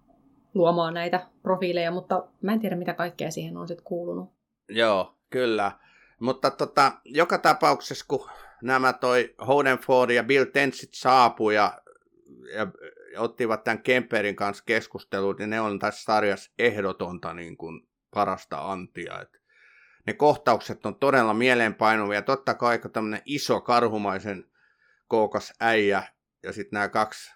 luomaan näitä profiileja, mutta mä en tiedä mitä kaikkea siihen on sitten kuulunut. Joo, kyllä. Mutta tota, joka tapauksessa, kun nämä toi Hodenford ja Bill Tensit saapui ja, ja ottivat tämän Kemperin kanssa keskusteluun, niin ne on tässä sarjassa ehdotonta niin kuin parasta antia. Et ne kohtaukset on todella mieleenpainuvia. Totta kai tämmöinen iso karhumaisen kookas äijä ja sitten nämä kaksi,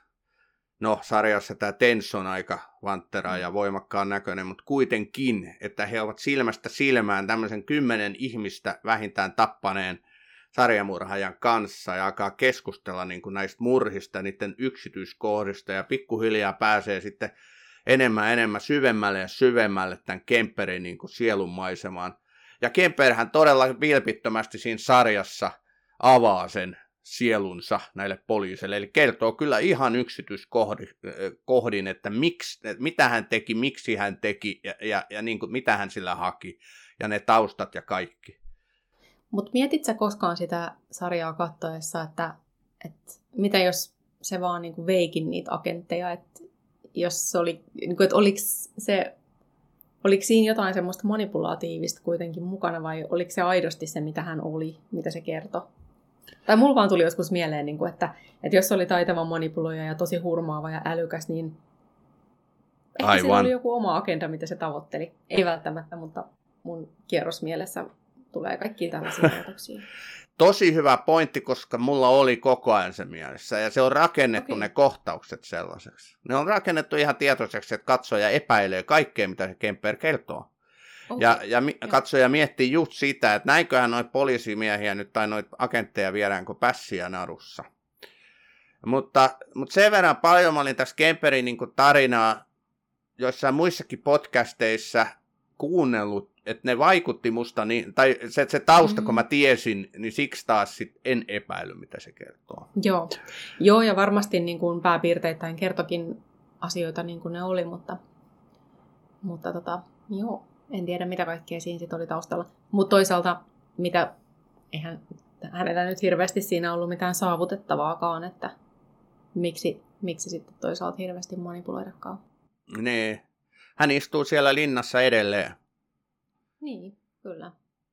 no sarjassa tämä Tenson aika vanttera ja voimakkaan näköinen, mutta kuitenkin, että he ovat silmästä silmään tämmöisen kymmenen ihmistä vähintään tappaneen sarjamurhaajan kanssa ja alkaa keskustella niin kuin näistä murhista, niiden yksityiskohdista ja pikkuhiljaa pääsee sitten enemmän enemmän syvemmälle ja syvemmälle tämän Kemperin niin kuin sielun maisemaan. Ja Kemperhän todella vilpittömästi siinä sarjassa avaa sen sielunsa näille poliiseille. Eli kertoo kyllä ihan yksityiskohdin, että, miksi, että mitä hän teki, miksi hän teki ja, ja, ja niin kuin, mitä hän sillä haki. Ja ne taustat ja kaikki. Mutta mietit sä koskaan sitä sarjaa katsoessa, että, että mitä jos se vaan niin kuin veikin niitä agentteja, että jos se oli, niin kuin, että oliko se Oliko siinä jotain semmoista manipulatiivista kuitenkin mukana vai oliko se aidosti se, mitä hän oli, mitä se kertoi? Tai mulla vaan tuli joskus mieleen, niin kuin, että, että jos oli taitava manipuloija ja tosi hurmaava ja älykäs, niin ehkä Aivan. sillä oli joku oma agenda, mitä se tavoitteli. Ei välttämättä, mutta mun kierrosmielessä tulee kaikki tällaisia [LAUGHS] ajatuksia. Tosi hyvä pointti, koska mulla oli koko ajan se mielessä, ja se on rakennettu okay. ne kohtaukset sellaiseksi. Ne on rakennettu ihan tietoiseksi, että katsoja epäilee kaikkea, mitä se Kemper kertoo. Okay. Ja, ja mi- katsoja miettii just sitä, että näinköhän noita poliisimiehiä nyt tai noita agentteja viedäänkö pässiä narussa. Mutta, mutta sen verran paljon mä olin tässä Kemperin niin tarinaa joissain muissakin podcasteissa kuunnellut, että ne vaikutti musta, niin, tai se, se tausta, mm. kun mä tiesin, niin siksi taas sit en epäily, mitä se kertoo. Joo, Joo ja varmasti niin kuin pääpiirteittäin kertokin asioita niin kuin ne oli, mutta, mutta tota, joo en tiedä mitä kaikkea siinä sitten oli taustalla. Mutta toisaalta, mitä, eihän hänellä nyt hirveästi siinä ollut mitään saavutettavaakaan, että miksi, miksi sitten toisaalta hirveästi manipuloidakaan. Niin. Hän istuu siellä linnassa edelleen. Niin, kyllä.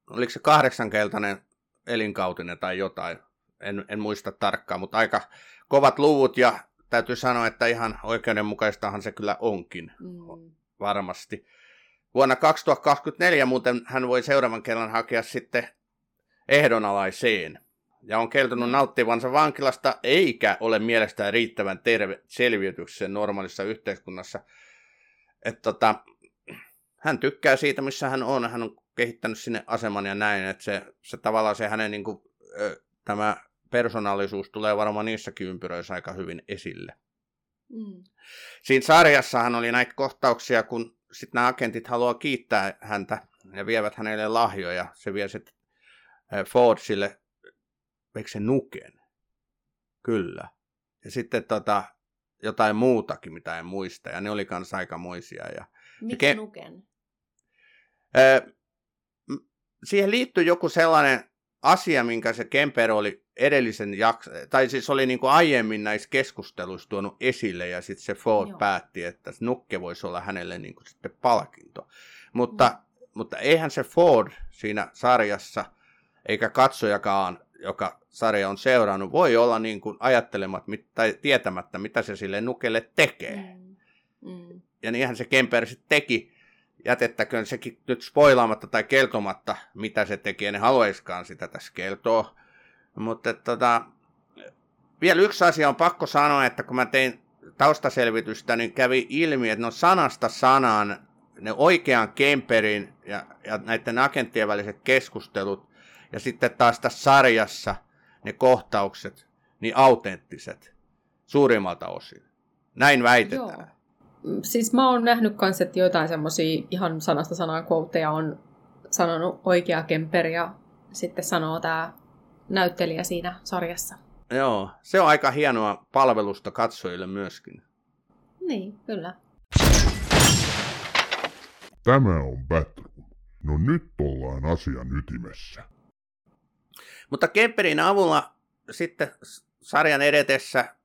Oliko se kahdeksankeltainen elinkautinen tai jotain? En, en muista tarkkaan, mutta aika kovat luvut ja täytyy sanoa, että ihan oikeudenmukaistahan se kyllä onkin. Mm. Varmasti. Vuonna 2024 muuten hän voi seuraavan kerran hakea sitten ehdonalaiseen ja on kertonut nauttivansa vankilasta eikä ole mielestään riittävän terve selviytykseen normaalissa yhteiskunnassa. Et tota, hän tykkää siitä, missä hän on. Hän on kehittänyt sinne aseman ja näin, että se, se tavallaan se hänen niin kuin, ö, tämä persoonallisuus tulee varmaan niissäkin ympyröissä aika hyvin esille. Mm. Siinä sarjassahan oli näitä kohtauksia, kun sitten nämä agentit haluaa kiittää häntä ja vievät hänelle lahjoja. Se vie sitten Ford sille, eikö se nuken? Kyllä. Ja sitten tota, jotain muutakin, mitä en muista, ja ne oli kanssa aikamoisia. Ja, ja ke- nuken? Siihen liittyy joku sellainen asia, minkä se Kemper oli edellisen jakso, tai siis oli niin kuin aiemmin näissä keskusteluissa tuonut esille, ja sitten se Ford Joo. päätti, että nukke voisi olla hänelle niin kuin sitten palkinto. Mutta, mm. mutta eihän se Ford siinä sarjassa, eikä katsojakaan joka sarja on seurannut, voi olla niin kuin ajattelemat tai tietämättä, mitä se sille nukelle tekee. Mm. Mm. Ja niinhän se Kemper sitten teki. Jätettäköön sekin nyt spoilaamatta tai keltomatta, mitä se teki, en haluaiskaan sitä tässä keltoa. Mutta tota, vielä yksi asia on pakko sanoa, että kun mä tein taustaselvitystä, niin kävi ilmi, että no sanasta sanaan ne oikean Kemperin ja, ja näiden agenttien väliset keskustelut ja sitten taas tässä sarjassa ne kohtaukset, niin autenttiset suurimmalta osin. Näin väitetään. Joo. Siis mä oon nähnyt kanssa, että jotain semmoisia ihan sanasta sanaan quoteja on sanonut oikea Kemper ja sitten sanoo tämä näyttelijä siinä sarjassa. Joo, se on aika hienoa palvelusta katsojille myöskin. Niin, kyllä. Tämä on Batroom. No nyt ollaan asian ytimessä. Mutta Kemperin avulla sitten sarjan edetessä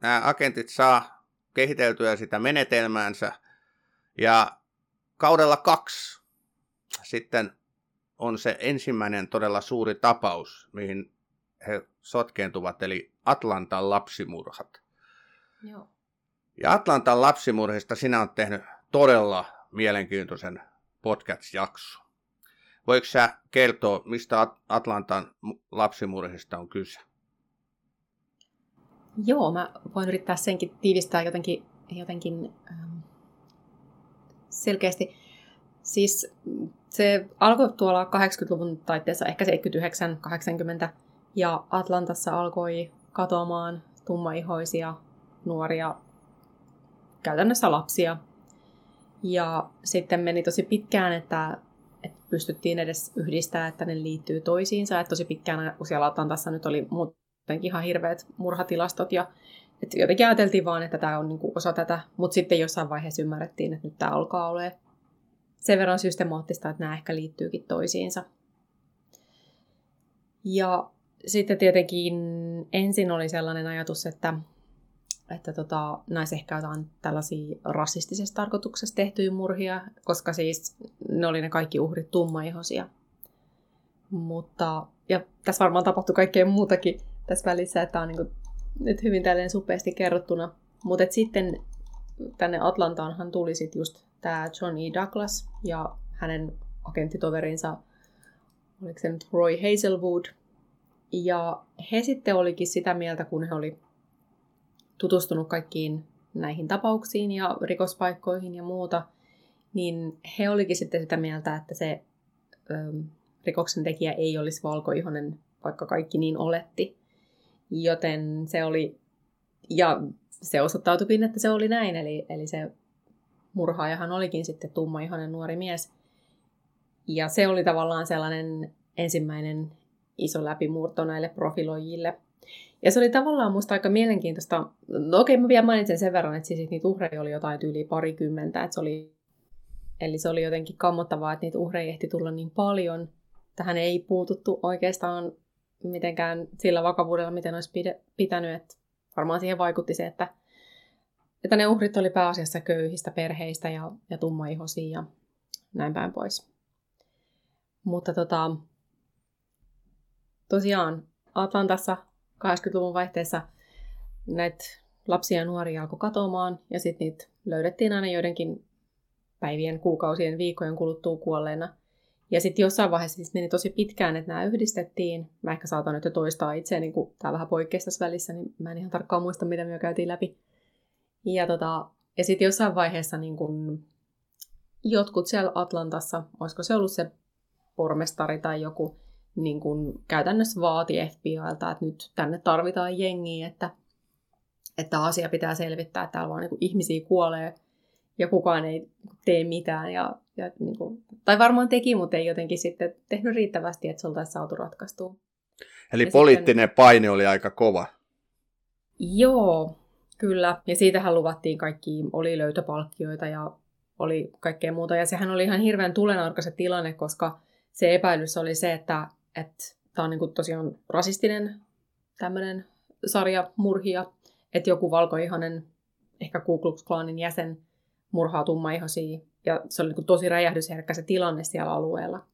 nämä agentit saa kehiteltyä sitä menetelmäänsä. Ja kaudella kaksi sitten on se ensimmäinen todella suuri tapaus, mihin he sotkeentuvat, eli Atlantan lapsimurhat. Joo. Ja Atlantan lapsimurhista sinä on tehnyt todella mielenkiintoisen podcast-jakso. Voiko sä kertoa, mistä Atlantan lapsimurhista on kyse? Joo, mä voin yrittää senkin tiivistää jotenkin, jotenkin ähm, selkeästi. Siis se alkoi tuolla 80-luvun taitteessa, ehkä 79-80, ja Atlantassa alkoi katoamaan tummaihoisia nuoria, käytännössä lapsia. Ja sitten meni tosi pitkään, että, että pystyttiin edes yhdistämään, että ne liittyy toisiinsa. Että tosi pitkään, siellä Atlantassa nyt oli muutenkin ihan hirveät murhatilastot ja että jotenkin ajateltiin vaan, että tämä on niinku osa tätä, mutta sitten jossain vaiheessa ymmärrettiin, että nyt tämä alkaa olemaan sen verran systemaattista, että nämä ehkä liittyykin toisiinsa. Ja sitten tietenkin ensin oli sellainen ajatus, että, että tota, näissä ehkä jotain tällaisia rasistisessa tarkoituksessa tehtyjä murhia, koska siis ne oli ne kaikki uhrit tummaihosia. Mutta, ja tässä varmaan tapahtui kaikkea muutakin tässä välissä, että tämä on niin kuin, nyt hyvin tälleen supeasti kerrottuna. Mutta sitten tänne Atlantaanhan tuli sitten just tämä John E. Douglas ja hänen agenttitoverinsa, oliko se nyt Roy Hazelwood. Ja he sitten olikin sitä mieltä, kun he oli tutustunut kaikkiin näihin tapauksiin ja rikospaikkoihin ja muuta, niin he olikin sitten sitä mieltä, että se ö, rikoksen tekijä ei olisi valkoihonen, vaikka kaikki niin oletti. Joten se oli, ja se osoittautuikin, että se oli näin, eli, eli se murhaajahan olikin sitten tummaihoinen nuori mies. Ja se oli tavallaan sellainen ensimmäinen iso läpimurto näille profiloijille. Ja se oli tavallaan musta aika mielenkiintoista. No okei, mä vielä mainitsen sen verran, että siis niitä uhreja oli jotain yli parikymmentä. Että se oli, eli se oli jotenkin kammottavaa, että niitä uhreja ehti tulla niin paljon. Tähän ei puututtu oikeastaan mitenkään sillä vakavuudella, miten olisi pitänyt. Että varmaan siihen vaikutti se, että että ne uhrit oli pääasiassa köyhistä perheistä ja, ja tummaihosia ja näin päin pois. Mutta tota, tosiaan Atlantassa 80-luvun vaihteessa näitä lapsia ja nuoria alkoi katoamaan ja sitten niitä löydettiin aina joidenkin päivien, kuukausien, viikkojen kuluttua kuolleena. Ja sitten jossain vaiheessa siis meni tosi pitkään, että nämä yhdistettiin. Mä ehkä saatan nyt jo toistaa itseäni, kun tämä vähän poikkeaa tässä välissä, niin mä en ihan tarkkaan muista, mitä me jo käytiin läpi. Ja, tota, ja sitten jossain vaiheessa niin kun jotkut siellä Atlantassa, olisiko se ollut se pormestari tai joku, niin kun käytännössä vaati FBIlta, että nyt tänne tarvitaan jengiä, että, että asia pitää selvittää, että täällä vaan niin ihmisiä kuolee ja kukaan ei tee mitään. Ja, ja niin kuin, tai varmaan teki, mutta ei jotenkin sitten tehnyt riittävästi, että se oltaisiin saatu ratkaistua. Eli ja poliittinen sitten, paine oli aika kova. Joo, Kyllä, ja siitähän luvattiin kaikki, oli löytöpalkkioita ja oli kaikkea muuta. Ja sehän oli ihan hirveän tulenarka tilanne, koska se epäilys oli se, että tämä on niin kuin tosiaan rasistinen tämmöinen sarja murhia, että joku valkoihanen, ehkä Ku Klux Klanin jäsen, murhaa tummaihosia. Ja se oli niin tosi räjähdysherkkä se tilanne siellä alueella.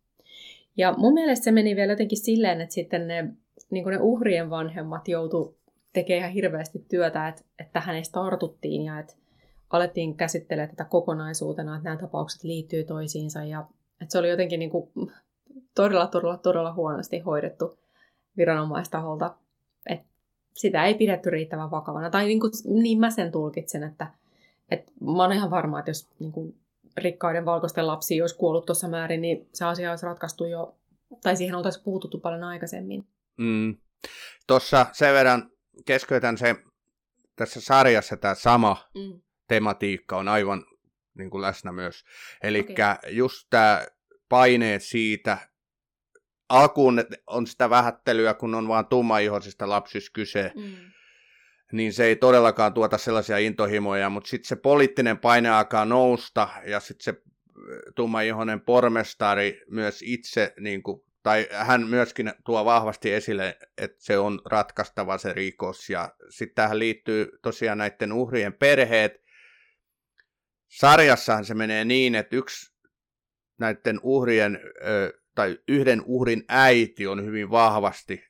Ja mun mielestä se meni vielä jotenkin silleen, että sitten ne niin ne uhrien vanhemmat joutu tekemään ihan hirveästi työtä, että, että hänestä tartuttiin ja että alettiin käsittelemään tätä kokonaisuutena, että nämä tapaukset liittyy toisiinsa ja että se oli jotenkin niin kuin todella, todella, todella huonosti hoidettu viranomaistaholta. Että sitä ei pidetty riittävän vakavana. Tai niin, kuin, niin mä sen tulkitsen, että, että mä oon ihan varma, että jos niin kuin rikkaiden valkoisten lapsi olisi kuollut tuossa määrin, niin se asia olisi ratkaistu jo, tai siihen oltaisiin puututtu paljon aikaisemmin. Mm. Tuossa sen verran keskeytän se, tässä sarjassa tämä sama mm. tematiikka on aivan niin kuin läsnä myös. Eli okay. just tämä paineet siitä, alkuun on sitä vähättelyä, kun on vaan tummaihoisista lapsista kyse, mm. Niin se ei todellakaan tuota sellaisia intohimoja, mutta sitten se poliittinen paine alkaa nousta, ja sitten se tummaihoinen pormestari myös itse niin kuin tai hän myöskin tuo vahvasti esille, että se on ratkaistava se rikos. Ja sitten tähän liittyy tosiaan näiden uhrien perheet. Sarjassahan se menee niin, että yksi näiden uhrien tai yhden uhrin äiti on hyvin vahvasti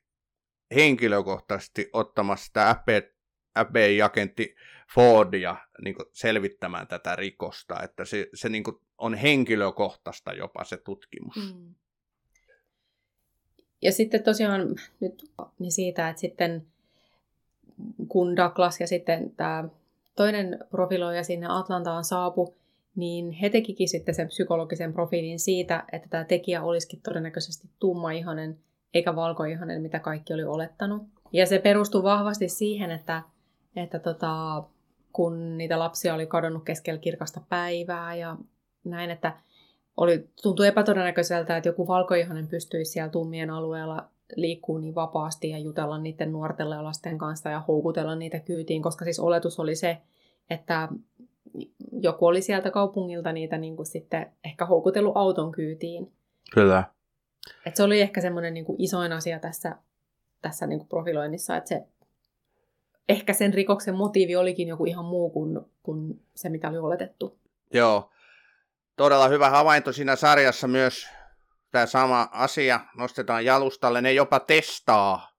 henkilökohtaisesti ottamassa sitä FBI-agentti Fordia niin selvittämään tätä rikosta, että se, se niin on henkilökohtaista jopa se tutkimus. Mm. Ja sitten tosiaan nyt niin siitä, että sitten kun Douglas ja sitten tämä toinen profiloija sinne Atlantaan saapu, niin he tekikin sitten sen psykologisen profiilin siitä, että tämä tekijä olisikin todennäköisesti tummaihonen eikä valkoihonen, mitä kaikki oli olettanut. Ja se perustuu vahvasti siihen, että, että tota, kun niitä lapsia oli kadonnut keskellä kirkasta päivää ja näin, että oli, tuntui epätodennäköiseltä, että joku valkoihonen pystyisi siellä tummien alueella liikkuu niin vapaasti ja jutella niiden nuorten ja lasten kanssa ja houkutella niitä kyytiin, koska siis oletus oli se, että joku oli sieltä kaupungilta niitä niin kuin sitten ehkä houkutellut auton kyytiin. Kyllä. Et se oli ehkä semmoinen niin kuin isoin asia tässä, tässä niin kuin profiloinnissa, että se, ehkä sen rikoksen motiivi olikin joku ihan muu kuin, kuin se, mitä oli oletettu. Joo, todella hyvä havainto siinä sarjassa myös tämä sama asia nostetaan jalustalle. Ne jopa testaa,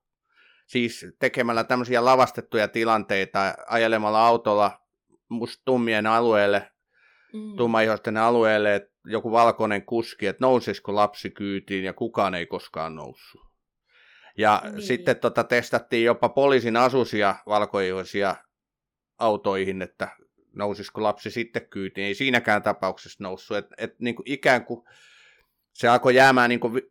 siis tekemällä tämmöisiä lavastettuja tilanteita, ajelemalla autolla tummien alueelle, mm. tummaihoisten alueelle, että joku valkoinen kuski, että nousisiko lapsi kyytiin ja kukaan ei koskaan noussut. Ja niin. sitten tota, testattiin jopa poliisin asusia valkoihoisia autoihin, että nousisiko lapsi sitten kyytiin. Ei siinäkään tapauksessa noussut. Et, et, niin kuin ikään kuin se alkoi jäämään niin kuin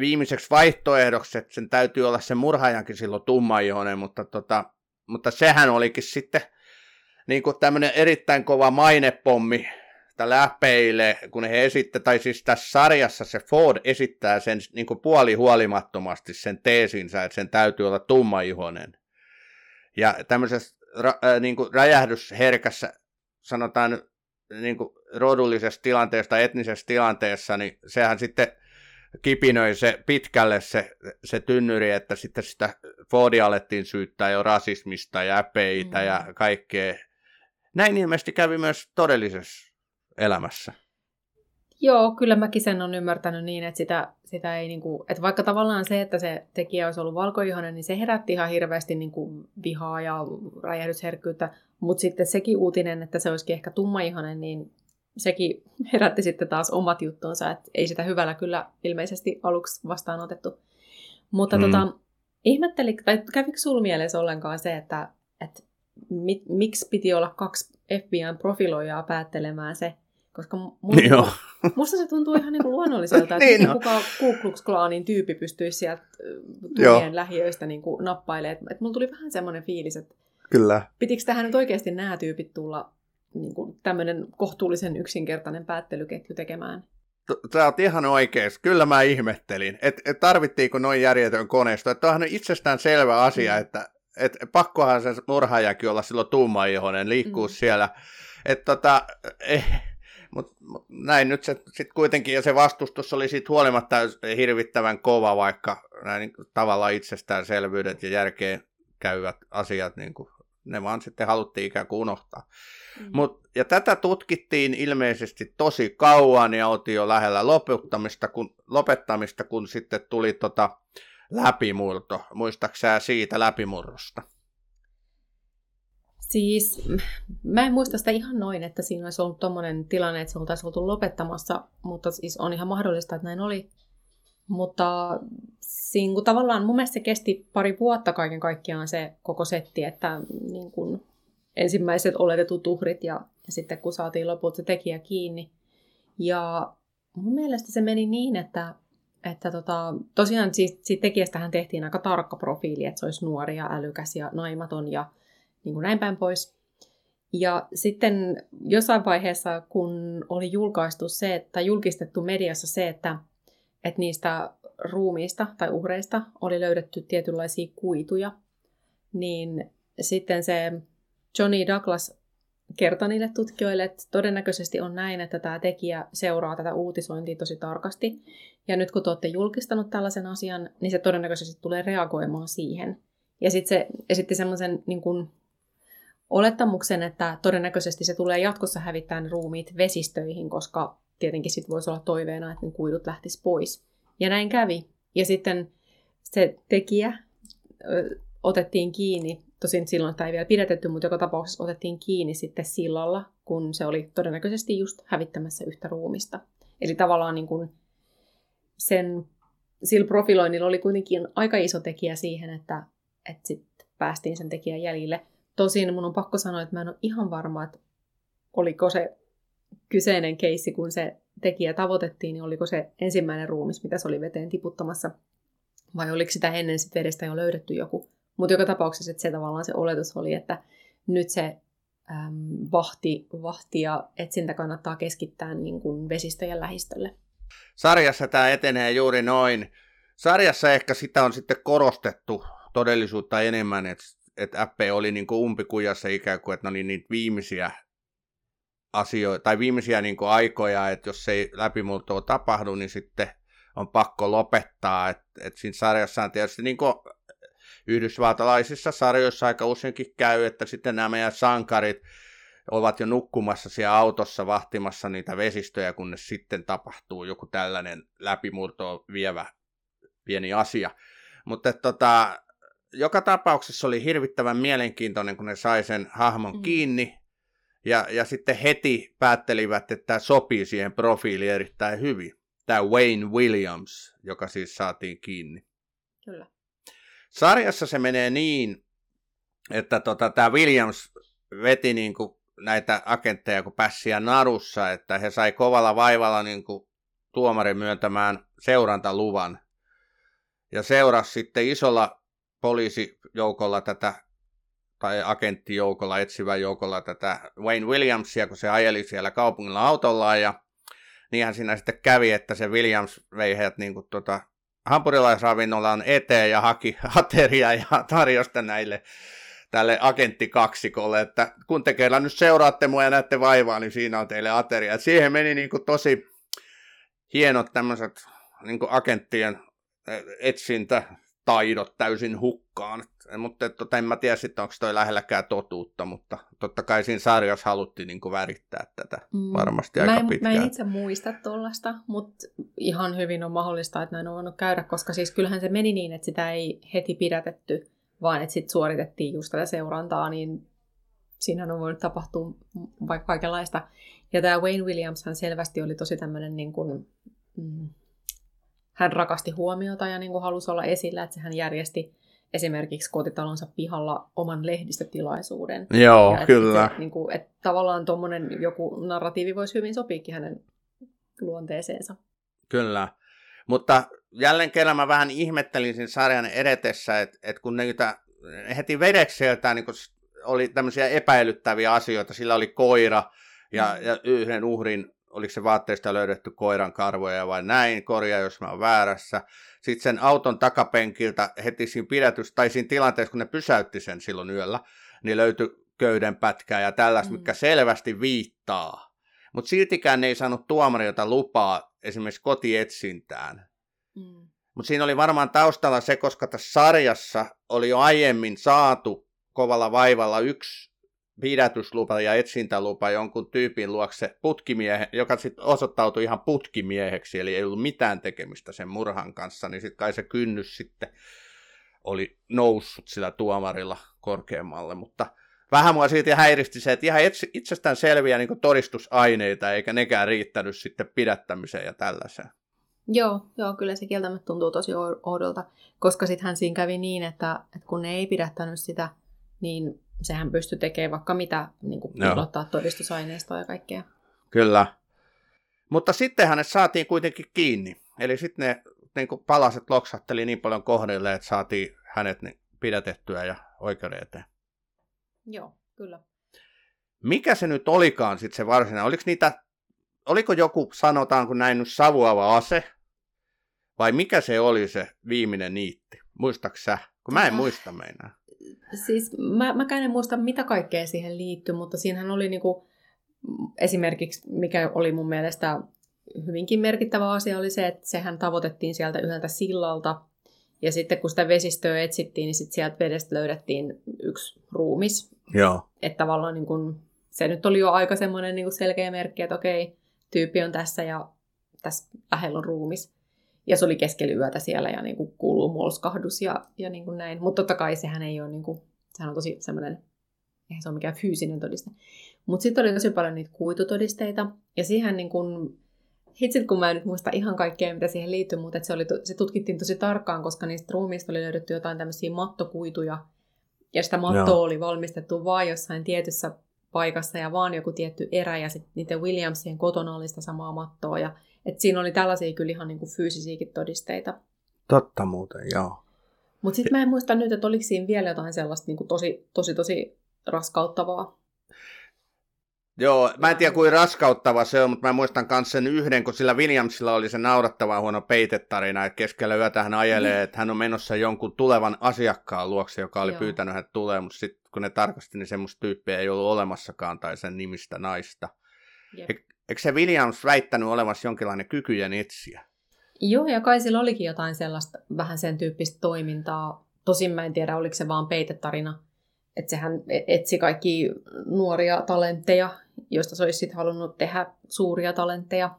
viimeiseksi vaihtoehdoksi, että sen täytyy olla se murhaajankin silloin tummaihoinen, mutta, tota, mutta sehän olikin sitten niin kuin tämmöinen erittäin kova mainepommi läpeille, kun he esittävät, tai siis tässä sarjassa se Ford esittää sen niin kuin puoli huolimattomasti sen teesinsä, että sen täytyy olla tummaihoinen. Ja tämmöisessä ra, äh, niin kuin räjähdysherkässä sanotaan niin kuin rodullisessa tilanteessa tai etnisessä tilanteessa, niin sehän sitten kipinöi se pitkälle se, se tynnyri, että sitten sitä Fordia alettiin syyttää jo rasismista ja äpeitä mm. ja kaikkea. Näin ilmeisesti kävi myös todellisessa elämässä. Joo, kyllä mäkin sen on ymmärtänyt niin, että, sitä, sitä ei niinku, että vaikka tavallaan se, että se tekijä olisi ollut valkoihoinen, niin se herätti ihan hirveästi niinku vihaa ja räjähdysherkkyyttä, mutta sitten sekin uutinen, että se olisikin ehkä tummaihoinen, niin sekin [LAUGHS] herätti sitten taas omat juttuunsa, että ei sitä hyvällä kyllä ilmeisesti aluksi vastaanotettu. Mutta hmm. tota, ihmetteli, tai kävikö sinulla mielessä ollenkaan se, että, että mit, miksi piti olla kaksi FBI-profiloijaa päättelemään se, koska musta, Joo. musta se tuntuu ihan niinku luonnolliselta, [LAUGHS] että niin no. kuka Ku Klux Klanin tyyppi pystyisi sieltä tulien lähiöistä niinku nappailemaan. Et, et mulla tuli vähän semmoinen fiilis, että Kyllä. pitikö tähän nyt oikeasti nämä tyypit tulla niinku, tämmöinen kohtuullisen yksinkertainen päättelyketju tekemään? Sä oot ihan oikees. Kyllä mä ihmettelin, että et tarvittiinko noin järjetön koneisto. Että onhan itsestään selvä asia, mm. että et pakkohan se murhaajakin olla silloin tummaihoinen, liikkuu mm. siellä. Että tota, eh, mutta mut näin nyt se sitten kuitenkin, ja se vastustus oli sitten huolimatta hirvittävän kova, vaikka näin niin tavallaan itsestäänselvyydet ja järkeen käyvät asiat, niin kuin, ne vaan sitten haluttiin ikään kuin unohtaa. Mm. Mut, ja tätä tutkittiin ilmeisesti tosi kauan ja oltiin jo lähellä lopettamista, kun, lopettamista, kun sitten tuli tota, läpimurto. Muistaaksä siitä läpimurrosta? Siis mä en muista sitä ihan noin, että siinä olisi ollut tommonen tilanne, että se oltaisiin oltu lopettamassa, mutta siis on ihan mahdollista, että näin oli. Mutta siinä kun tavallaan mun mielestä se kesti pari vuotta kaiken kaikkiaan se koko setti, että niin kun ensimmäiset oletetut uhrit ja, ja sitten kun saatiin lopulta se tekijä kiinni. Ja mun mielestä se meni niin, että, että tota, tosiaan siitä, siitä tekijästähän tehtiin aika tarkka profiili, että se olisi nuori ja älykäs ja naimaton ja niin kuin näin päin pois. Ja sitten jossain vaiheessa, kun oli julkaistu se, tai julkistettu mediassa se, että, että niistä ruumiista tai uhreista oli löydetty tietynlaisia kuituja, niin sitten se Johnny Douglas kertoi niille tutkijoille, että todennäköisesti on näin, että tämä tekijä seuraa tätä uutisointia tosi tarkasti. Ja nyt kun te olette julkistanut tällaisen asian, niin se todennäköisesti tulee reagoimaan siihen. Ja sitten se esitti semmoisen niin olettamuksen, että todennäköisesti se tulee jatkossa hävittää ne ruumiit vesistöihin, koska tietenkin sitten voisi olla toiveena, että ne kuidut lähtis pois. Ja näin kävi. Ja sitten se tekijä otettiin kiinni, tosin silloin sitä ei vielä pidätetty, mutta joka tapauksessa otettiin kiinni sitten sillalla, kun se oli todennäköisesti just hävittämässä yhtä ruumista. Eli tavallaan niin kuin sen, sillä profiloinnilla oli kuitenkin aika iso tekijä siihen, että, että sitten päästiin sen tekijän jäljille – Tosin mun on pakko sanoa, että mä en ole ihan varma, että oliko se kyseinen keissi, kun se tekijä tavoitettiin, niin oliko se ensimmäinen ruumis, mitä se oli veteen tiputtamassa, vai oliko sitä ennen sit vedestä jo löydetty joku. Mutta joka tapauksessa että se tavallaan se oletus oli, että nyt se äm, vahti, vahti ja etsintä kannattaa keskittää niin kuin vesistöjen lähistölle. Sarjassa tämä etenee juuri noin. Sarjassa ehkä sitä on sitten korostettu todellisuutta enemmän, että että Apple oli niin kuin umpikujassa ikään kuin, että ne oli niitä viimeisiä asioita, tai viimeisiä niin kuin aikoja, että jos ei läpimurtoa tapahdu, niin sitten on pakko lopettaa. Että et siinä sarjassa on tietysti niin kuin yhdysvaltalaisissa sarjoissa aika useinkin käy, että sitten nämä meidän sankarit ovat jo nukkumassa siellä autossa vahtimassa niitä vesistöjä, kunnes sitten tapahtuu joku tällainen läpimurtoa vievä pieni asia. Mutta tota, joka tapauksessa oli hirvittävän mielenkiintoinen, kun ne sai sen hahmon mm. kiinni. Ja, ja sitten heti päättelivät, että tämä sopii siihen profiiliin erittäin hyvin. Tämä Wayne Williams, joka siis saatiin kiinni. Kyllä. Sarjassa se menee niin, että tota, tämä Williams veti niin kuin näitä agentteja kuin pässiä narussa, että he sai kovalla vaivalla niin kuin tuomarin myöntämään seurantaluvan. Ja seurasi sitten isolla poliisijoukolla tätä, tai agenttijoukolla, etsivän joukolla tätä Wayne Williamsia, kun se ajeli siellä kaupungilla autollaan, ja niinhän siinä sitten kävi, että se Williams vei heidät niin kuin tuota, hampurilaisravinnolaan eteen ja haki ateria ja tarjosta näille tälle agenttikaksikolle, että kun te kerran nyt seuraatte mua ja näette vaivaa, niin siinä on teille ateria. Et siihen meni niin kuin tosi hienot tämmöiset niin agenttien etsintä taidot täysin hukkaan. Mutta tota, en mä tiedä sitten, onko toi lähelläkään totuutta, mutta totta kai siinä sarjassa haluttiin niin värittää tätä mm. varmasti aika mä en, pitkään. Mä en itse muista tuollaista, mutta ihan hyvin on mahdollista, että näin on voinut käydä, koska siis kyllähän se meni niin, että sitä ei heti pidätetty, vaan että sitten suoritettiin just tätä seurantaa, niin siinä on voinut tapahtua vaikka kaikenlaista. Ja tämä Wayne Williams hän selvästi oli tosi tämmöinen niin kuin, mm, hän rakasti huomiota ja niin kuin halusi olla esillä, että hän järjesti esimerkiksi kotitalonsa pihalla oman lehdistötilaisuuden. Joo, ja kyllä. Että, niin kuin, että tavallaan tuommoinen joku narratiivi voisi hyvin sopiikin hänen luonteeseensa. Kyllä, mutta jälleen kerran mä vähän ihmettelin sen sarjan edetessä, että, että kun niitä heti vedekseltä niin oli tämmöisiä epäilyttäviä asioita, sillä oli koira ja, mm. ja yhden uhrin oliko se vaatteista löydetty koiran karvoja vai näin, korjaa jos mä oon väärässä. Sitten sen auton takapenkiltä heti siinä pidätys, tai siinä tilanteessa, kun ne pysäytti sen silloin yöllä, niin löytyi köyden pätkää ja tällaista, mm. mikä selvästi viittaa. Mutta siltikään ne ei saanut tuomarilta lupaa esimerkiksi kotietsintään. Mm. Mutta siinä oli varmaan taustalla se, koska tässä sarjassa oli jo aiemmin saatu kovalla vaivalla yksi pidätyslupa ja etsintälupa jonkun tyypin luokse putkimiehe, joka sitten osoittautui ihan putkimieheksi, eli ei ollut mitään tekemistä sen murhan kanssa, niin sitten kai se kynnys sitten oli noussut sillä tuomarilla korkeammalle, mutta vähän mua siitä häiristi se, että ihan itsestään selviä niin todistusaineita, eikä nekään riittänyt sitten pidättämiseen ja tällaiseen. Joo, joo, kyllä se kieltämättä tuntuu tosi oudolta, koska sittenhän siinä kävi niin, että, että kun ne ei pidättänyt sitä, niin sehän pystyi tekemään vaikka mitä, niin kuin piilottaa todistusaineistoa ja kaikkea. Kyllä. Mutta sitten hänet saatiin kuitenkin kiinni. Eli sitten ne niin kuin palaset loksatteli niin paljon kohdille, että saatiin hänet niin pidätettyä ja oikeuden eteen. Joo, kyllä. Mikä se nyt olikaan sitten se varsinainen? Oliko niitä, oliko joku, sanotaanko näin, nyt savuava ase? Vai mikä se oli se viimeinen niitti? Muistatko sä? Kun mä en muista meinaa. Siis mä, mä en muista, mitä kaikkea siihen liittyy, mutta siinähän oli niinku, esimerkiksi, mikä oli mun mielestä hyvinkin merkittävä asia, oli se, että sehän tavoitettiin sieltä yhdeltä sillalta. Ja sitten kun sitä vesistöä etsittiin, niin sitten sieltä vedestä löydettiin yksi ruumis. Joo. Että tavallaan niin kun, se nyt oli jo aika semmoinen niin selkeä merkki, että okei, tyyppi on tässä ja tässä lähellä on ruumis. Ja se oli keskellä yötä siellä ja niin kuin kuuluu molskahdus ja, ja niin kuin näin. Mutta totta kai sehän ei ole, niin kuin, sehän on tosi semmoinen, eihän se ole mikään fyysinen todiste. Mutta sitten oli tosi paljon niitä kuitutodisteita. Ja siihen niin kuin, hitsit kun mä en nyt muista ihan kaikkea, mitä siihen liittyy, mutta se, oli, se tutkittiin tosi tarkkaan, koska niistä ruumiista oli löydetty jotain tämmöisiä mattokuituja. Ja sitä mattoa Joo. oli valmistettu vain jossain tietyssä paikassa ja vaan joku tietty erä. Ja sitten niiden Williamsien kotona oli sitä samaa mattoa. Ja et siinä oli tällaisia kyllä ihan niin kuin fyysisiäkin todisteita. Totta muuten, joo. Mutta sitten mä en muista nyt, että oliko siinä vielä jotain sellaista niin kuin tosi, tosi, tosi raskauttavaa. Joo, mä en tiedä kuin raskauttava se on, mutta mä muistan myös sen yhden, kun sillä Williamsilla oli se naurattava huono peitetarina, että keskellä yötä hän ajelee, mm. että hän on menossa jonkun tulevan asiakkaan luokse, joka oli Joo. pyytänyt hän tulee, mutta sitten kun ne tarkasti, niin semmoista tyyppiä ei ollut olemassakaan tai sen nimistä naista. Jep. Eikö se Williams väittänyt olemassa jonkinlainen kykyjen etsiä? Joo, ja kai sillä olikin jotain sellaista vähän sen tyyppistä toimintaa. Tosin mä en tiedä, oliko se vaan peitetarina. Että sehän e- etsi kaikki nuoria talentteja, joista se olisi sitten halunnut tehdä suuria talentteja.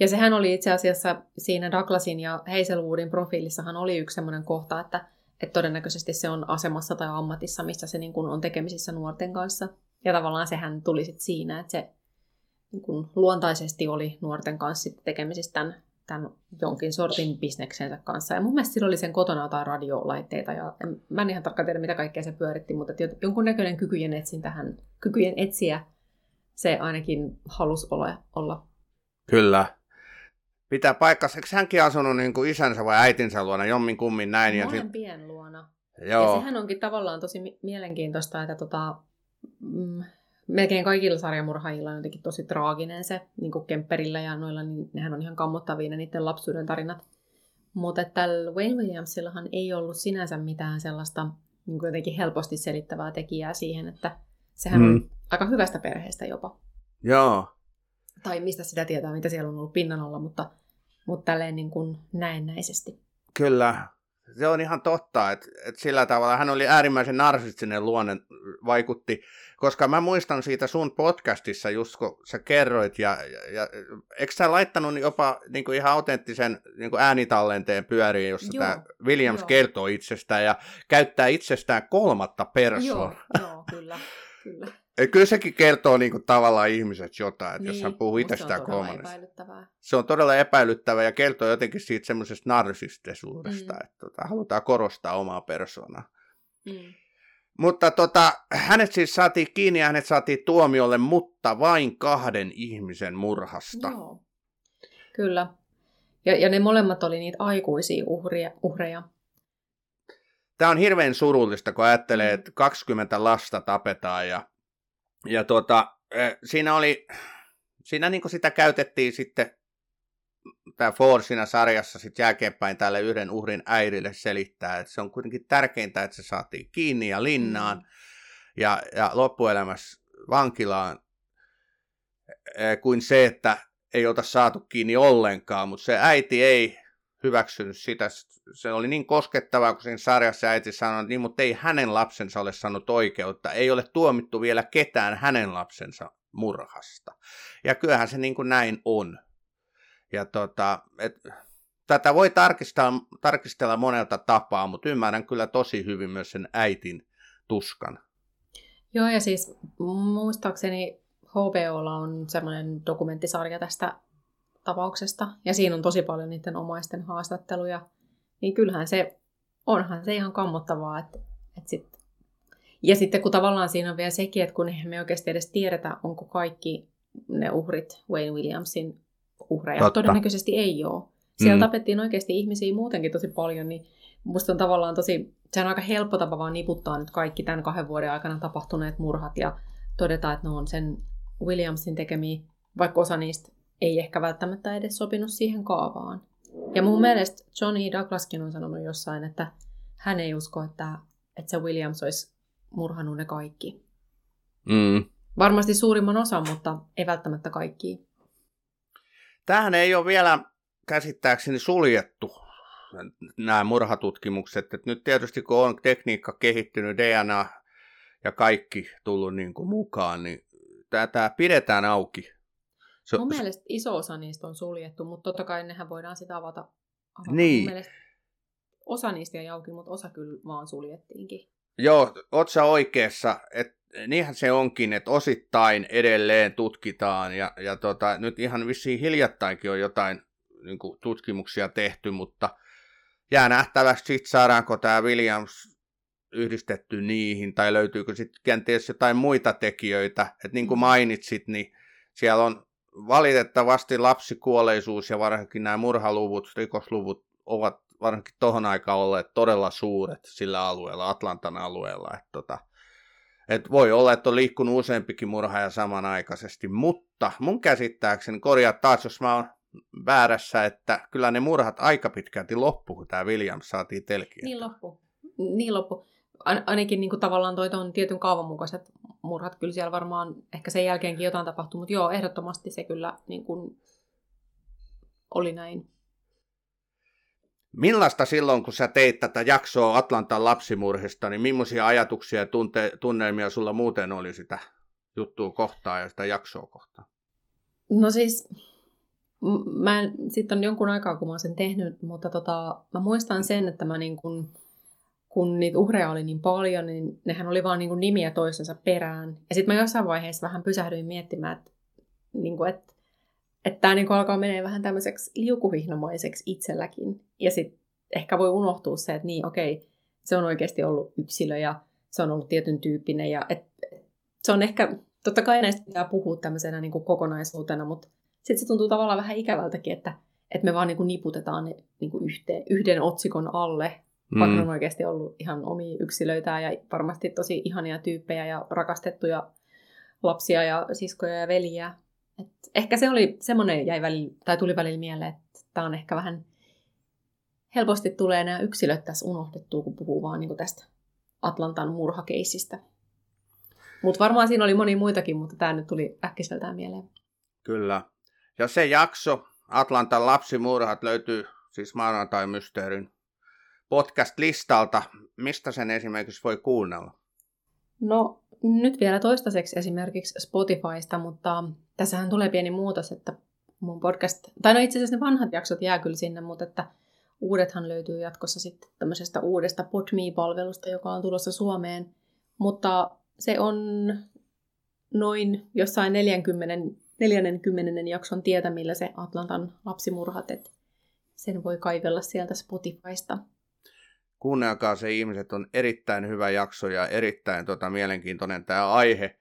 Ja sehän oli itse asiassa siinä Douglasin ja Hazelwoodin profiilissahan oli yksi sellainen kohta, että, että todennäköisesti se on asemassa tai ammatissa, missä se niin kuin on tekemisissä nuorten kanssa. Ja tavallaan sehän tuli sitten siinä, että se niin kuin luontaisesti oli nuorten kanssa tekemisissä tämän, tämän jonkin sortin bisneksensä kanssa. Ja mun mielestä sillä oli sen kotona jotain radiolaitteita. Ja en, mä en ihan tarkkaan tiedä, mitä kaikkea se pyöritti, mutta jonkunnäköinen kykyjen etsin tähän, kykyjen etsiä se ainakin halusi olla. olla. Kyllä. Pitää paikkansa. Eikö hänkin asunut niin kuin isänsä vai äitinsä luona, jommin kummin näin? Ja sit... luona. Joo. Ja sehän onkin tavallaan tosi mielenkiintoista, että tota, mm, melkein kaikilla sarjamurhaajilla on jotenkin tosi traaginen se, niin kuin Kemperillä ja noilla, niin nehän on ihan kammottavia ne niiden lapsuuden tarinat. Mutta tällä Wayne Williamsillahan ei ollut sinänsä mitään sellaista niin kuin jotenkin helposti selittävää tekijää siihen, että sehän mm. on aika hyvästä perheestä jopa. Joo. Tai mistä sitä tietää, mitä siellä on ollut pinnan alla, mutta, mutta tälleen niin kuin näennäisesti. Kyllä, se on ihan totta, että, että sillä tavalla hän oli äärimmäisen narsistinen luonne, vaikutti, koska mä muistan siitä sun podcastissa, just kun sä kerroit, ja, ja, ja eikö sä laittanut jopa niin kuin ihan autenttisen niin kuin äänitallenteen pyöriin, jossa joo, tämä Williams joo. kertoo itsestään ja käyttää itsestään kolmatta persoonaa. Joo, joo, kyllä, kyllä. Et kyllä sekin kertoo niinku tavallaan ihmiset jotain, että niin, jos hän puhuu itsestään kolmannesta. Se on todella epäilyttävää ja kertoo jotenkin siitä semmoisesta narsistisuudesta, mm. että tota, halutaan korostaa omaa persoonaa. Mm. Mutta tota, hänet siis saatiin kiinni ja hänet saatiin tuomiolle, mutta vain kahden ihmisen murhasta. Joo, kyllä. Ja, ja ne molemmat oli niitä aikuisia uhria, uhreja. Tämä on hirveän surullista, kun ajattelee, mm. että 20 lasta tapetaan ja ja tuota, siinä oli, siinä niin sitä käytettiin sitten tämä Ford siinä sarjassa sitten jälkeenpäin tälle yhden uhrin äidille selittää, että se on kuitenkin tärkeintä, että se saatiin kiinni ja linnaan mm. ja, ja loppuelämässä vankilaan kuin se, että ei ota saatu kiinni ollenkaan, mutta se äiti ei hyväksynyt sitä. Se oli niin koskettavaa, kun siinä sarjassa äiti sanoi, että niin, mutta ei hänen lapsensa ole saanut oikeutta. Ei ole tuomittu vielä ketään hänen lapsensa murhasta. Ja kyllähän se niin kuin näin on. Ja tota, et, tätä voi tarkistella, tarkistella monelta tapaa, mutta ymmärrän kyllä tosi hyvin myös sen äitin tuskan. Joo, ja siis muistaakseni HBOlla on semmoinen dokumenttisarja tästä tapauksesta, ja siinä on tosi paljon niiden omaisten haastatteluja, niin kyllähän se, onhan se ihan kammottavaa, että, että sit... ja sitten kun tavallaan siinä on vielä sekin, että kun me oikeasti edes tiedetä, onko kaikki ne uhrit Wayne Williamsin uhreja, Totta. todennäköisesti ei ole. Siellä mm. tapettiin oikeasti ihmisiä muutenkin tosi paljon, niin musta on tavallaan tosi, se on aika helppo tapa vaan niputtaa nyt kaikki tämän kahden vuoden aikana tapahtuneet murhat ja todeta, että ne on sen Williamsin tekemiä, vaikka osa niistä ei ehkä välttämättä edes sopinut siihen kaavaan. Ja mun mielestä Johnny Douglaskin on sanonut jossain, että hän ei usko, että, että se Williams olisi murhannut ne kaikki. Mm. Varmasti suurimman osan, mutta ei välttämättä kaikki. Tähän ei ole vielä käsittääkseni suljettu nämä murhatutkimukset. Et nyt tietysti kun on tekniikka kehittynyt, DNA ja kaikki tullut niin kuin mukaan, niin tämä pidetään auki. Se, Mun mielestä iso osa niistä on suljettu, mutta totta kai nehän voidaan sitä avata. avata. Niin. Mun osa niistä jäi auki, mutta osa kyllä vaan suljettiinkin. Joo, oot sä oikeassa, että niinhän se onkin, että osittain edelleen tutkitaan ja, ja tota, nyt ihan vissiin hiljattainkin on jotain niin kuin, tutkimuksia tehty, mutta jää nähtävästi sitten saadaanko tämä Williams yhdistetty niihin tai löytyykö sitten kenties jotain muita tekijöitä, että niin kuin mm. mainitsit, niin siellä on valitettavasti lapsikuolleisuus ja varsinkin nämä murhaluvut, rikosluvut ovat varsinkin tuohon aikaan olleet todella suuret sillä alueella, Atlantan alueella. Että tota, et voi olla, että on liikkunut useampikin murhaaja samanaikaisesti, mutta mun käsittääkseni, korjaa taas, jos mä oon väärässä, että kyllä ne murhat aika pitkälti loppu, kun tämä Williams saatiin telkiä. Niin loppu. Niin loppu. Ainakin niin kuin tavallaan toi on tietyn kaavan mukaiset murhat. Kyllä siellä varmaan ehkä sen jälkeenkin jotain tapahtui, mutta joo, ehdottomasti se kyllä niin kuin oli näin. Millaista silloin, kun sä teit tätä jaksoa Atlantan lapsimurhista, niin millaisia ajatuksia ja tunte- tunnelmia sulla muuten oli sitä juttua kohtaa ja sitä jaksoa kohtaan? No siis, mä sitten on jonkun aikaa, kun mä oon sen tehnyt, mutta tota, mä muistan sen, että mä niin kun, kun niitä uhreja oli niin paljon, niin nehän oli vaan niin kuin nimiä toisensa perään. Ja sitten mä jossain vaiheessa vähän pysähdyin miettimään, että, niin kuin, että että tämä niin alkaa menee vähän tämmöiseksi liukuhihnomaiseksi itselläkin. Ja sitten ehkä voi unohtua se, että niin okei, se on oikeasti ollut yksilö ja se on ollut tietyn tyyppinen. Ja et, se on ehkä, totta kai näistä pitää puhua tämmöisenä niin kuin kokonaisuutena, mutta sitten se tuntuu tavallaan vähän ikävältäkin, että, että me vaan niin kuin niputetaan ne niin kuin yhteen, yhden otsikon alle, mm. vaikka on oikeasti ollut ihan omia yksilöitä ja varmasti tosi ihania tyyppejä ja rakastettuja lapsia ja siskoja ja veliä. Et ehkä se oli semmoinen, jäi välillä, tai tuli välillä mieleen, että tämä on ehkä vähän helposti tulee nämä yksilöt tässä unohdettua, kun puhuu vaan niin tästä Atlantan murhakeisistä. Mutta varmaan siinä oli moni muitakin, mutta tämä nyt tuli äkkiseltään mieleen. Kyllä. Ja se jakso, Atlantan lapsimurhat, löytyy siis maanantai-mysteerin podcast-listalta. Mistä sen esimerkiksi voi kuunnella? No, nyt vielä toistaiseksi esimerkiksi Spotifysta, mutta tässähän tulee pieni muutos, että mun podcast, tai no itse asiassa ne vanhat jaksot jää kyllä sinne, mutta että uudethan löytyy jatkossa sitten tämmöisestä uudesta PodMe-palvelusta, joka on tulossa Suomeen. Mutta se on noin jossain 40, 40 jakson tietä, millä se Atlantan lapsimurhat, että sen voi kaivella sieltä Spotifysta. Kuunnelkaa se ihmiset, on erittäin hyvä jakso ja erittäin tota, mielenkiintoinen tämä aihe.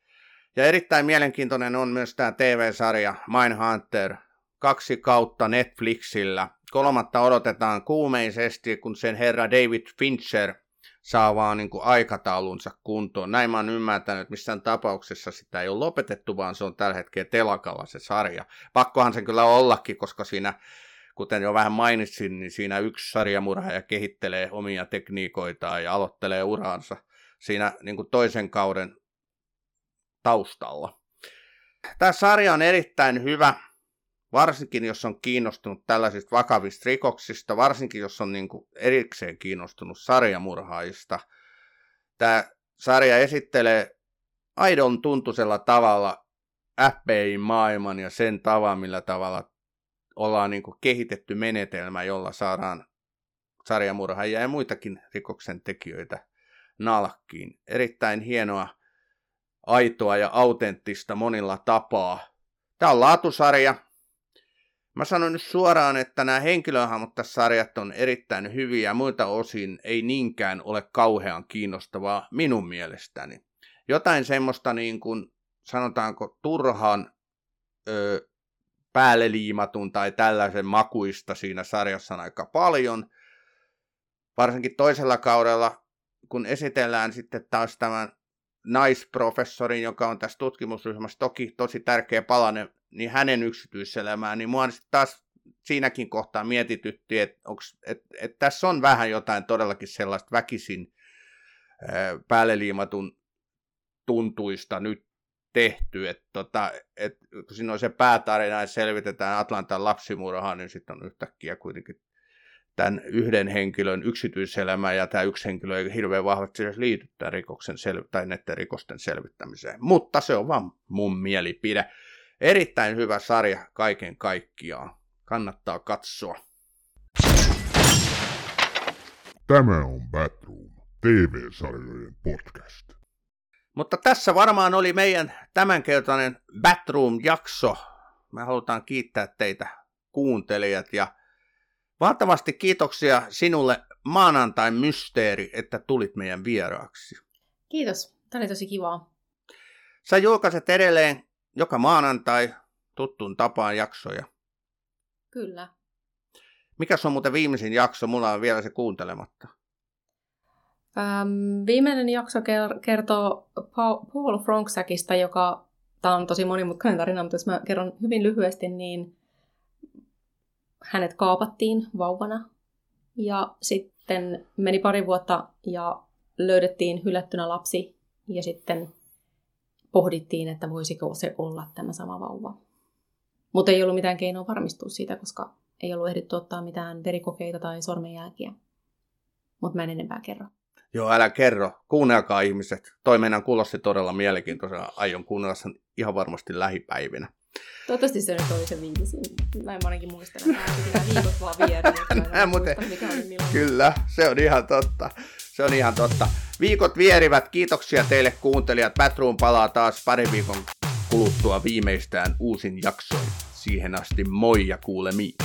Ja erittäin mielenkiintoinen on myös tämä TV-sarja Mindhunter, kaksi kautta Netflixillä. Kolmatta odotetaan kuumeisesti, kun sen herra David Fincher saa vaan niin kuin aikataulunsa kuntoon. Näin mä oon ymmärtänyt, että missään tapauksessa sitä ei ole lopetettu, vaan se on tällä hetkellä telakalla se sarja. Pakkohan sen kyllä ollakin, koska siinä, kuten jo vähän mainitsin, niin siinä yksi sarjamurhaaja kehittelee omia tekniikoitaan ja aloittelee uraansa siinä niin kuin toisen kauden taustalla. Tämä sarja on erittäin hyvä. varsinkin jos on kiinnostunut tällaisista vakavista rikoksista, varsinkin jos on niin kuin erikseen kiinnostunut sarjamurhaajista. Tämä sarja esittelee aidon tuntuisella tavalla FBI-maailman ja sen tavan, millä tavalla ollaan niin kuin kehitetty menetelmä, jolla saadaan sarjamurhaajia ja muitakin rikoksen tekijöitä nalkkiin. Erittäin hienoa, aitoa ja autenttista monilla tapaa. Tämä on laatusarja. Mä sanon nyt suoraan, että nämä henkilöhahmot tässä sarjat on erittäin hyviä, muilta osin ei niinkään ole kauhean kiinnostavaa minun mielestäni. Jotain semmoista niin kuin, sanotaanko turhan ö, päälle liimatun tai tällaisen makuista siinä sarjassa on aika paljon. Varsinkin toisella kaudella, kun esitellään sitten taas tämän naisprofessorin, joka on tässä tutkimusryhmässä toki tosi tärkeä palanen, niin hänen yksityiselämään, niin mua taas siinäkin kohtaa mietitytti, että et, et tässä on vähän jotain todellakin sellaista väkisin päälle liimatun tuntuista nyt tehty, että tota, et, kun siinä on se päätarina, että selvitetään Atlantan lapsimurhaa, niin sitten on yhtäkkiä kuitenkin tämän yhden henkilön yksityiselämä ja tämä yksi henkilö ei hirveän vahvasti edes liity tämän rikoksen sel- tai näiden rikosten selvittämiseen. Mutta se on vaan mun mielipide. Erittäin hyvä sarja kaiken kaikkiaan. Kannattaa katsoa. Tämä on Batroom, TV-sarjojen podcast. Mutta tässä varmaan oli meidän tämänkertainen Batroom-jakso. Me halutaan kiittää teitä kuuntelijat ja valtavasti kiitoksia sinulle maanantai mysteeri, että tulit meidän vieraaksi. Kiitos, tämä oli tosi kivaa. Sä julkaiset edelleen joka maanantai tuttuun tapaan jaksoja. Kyllä. Mikä on muuten viimeisin jakso? Mulla on vielä se kuuntelematta. Ähm, viimeinen jakso kertoo Paul Fronksäkistä, joka, tämä on tosi monimutkainen tarina, mutta jos mä kerron hyvin lyhyesti, niin hänet kaapattiin vauvana ja sitten meni pari vuotta ja löydettiin hylättynä lapsi ja sitten pohdittiin, että voisiko se olla tämä sama vauva. Mutta ei ollut mitään keinoa varmistua siitä, koska ei ollut ehditty ottaa mitään verikokeita tai sormenjälkiä. Mutta mä en enempää kerro. Joo, älä kerro. Kuunnelkaa ihmiset. Toi meidän kuulosti todella mielenkiintoisena. Aion kuunnella sen ihan varmasti lähipäivinä. Toivottavasti se nyt oli se viimeisin. Mä en ainakin muista, että viikot vaan vieri. Muuten, kyllä, se on ihan totta. Se on ihan totta. Viikot vierivät. Kiitoksia teille kuuntelijat. Batroom palaa taas pari viikon kuluttua viimeistään uusin jaksoin. Siihen asti moi ja kuulemiin.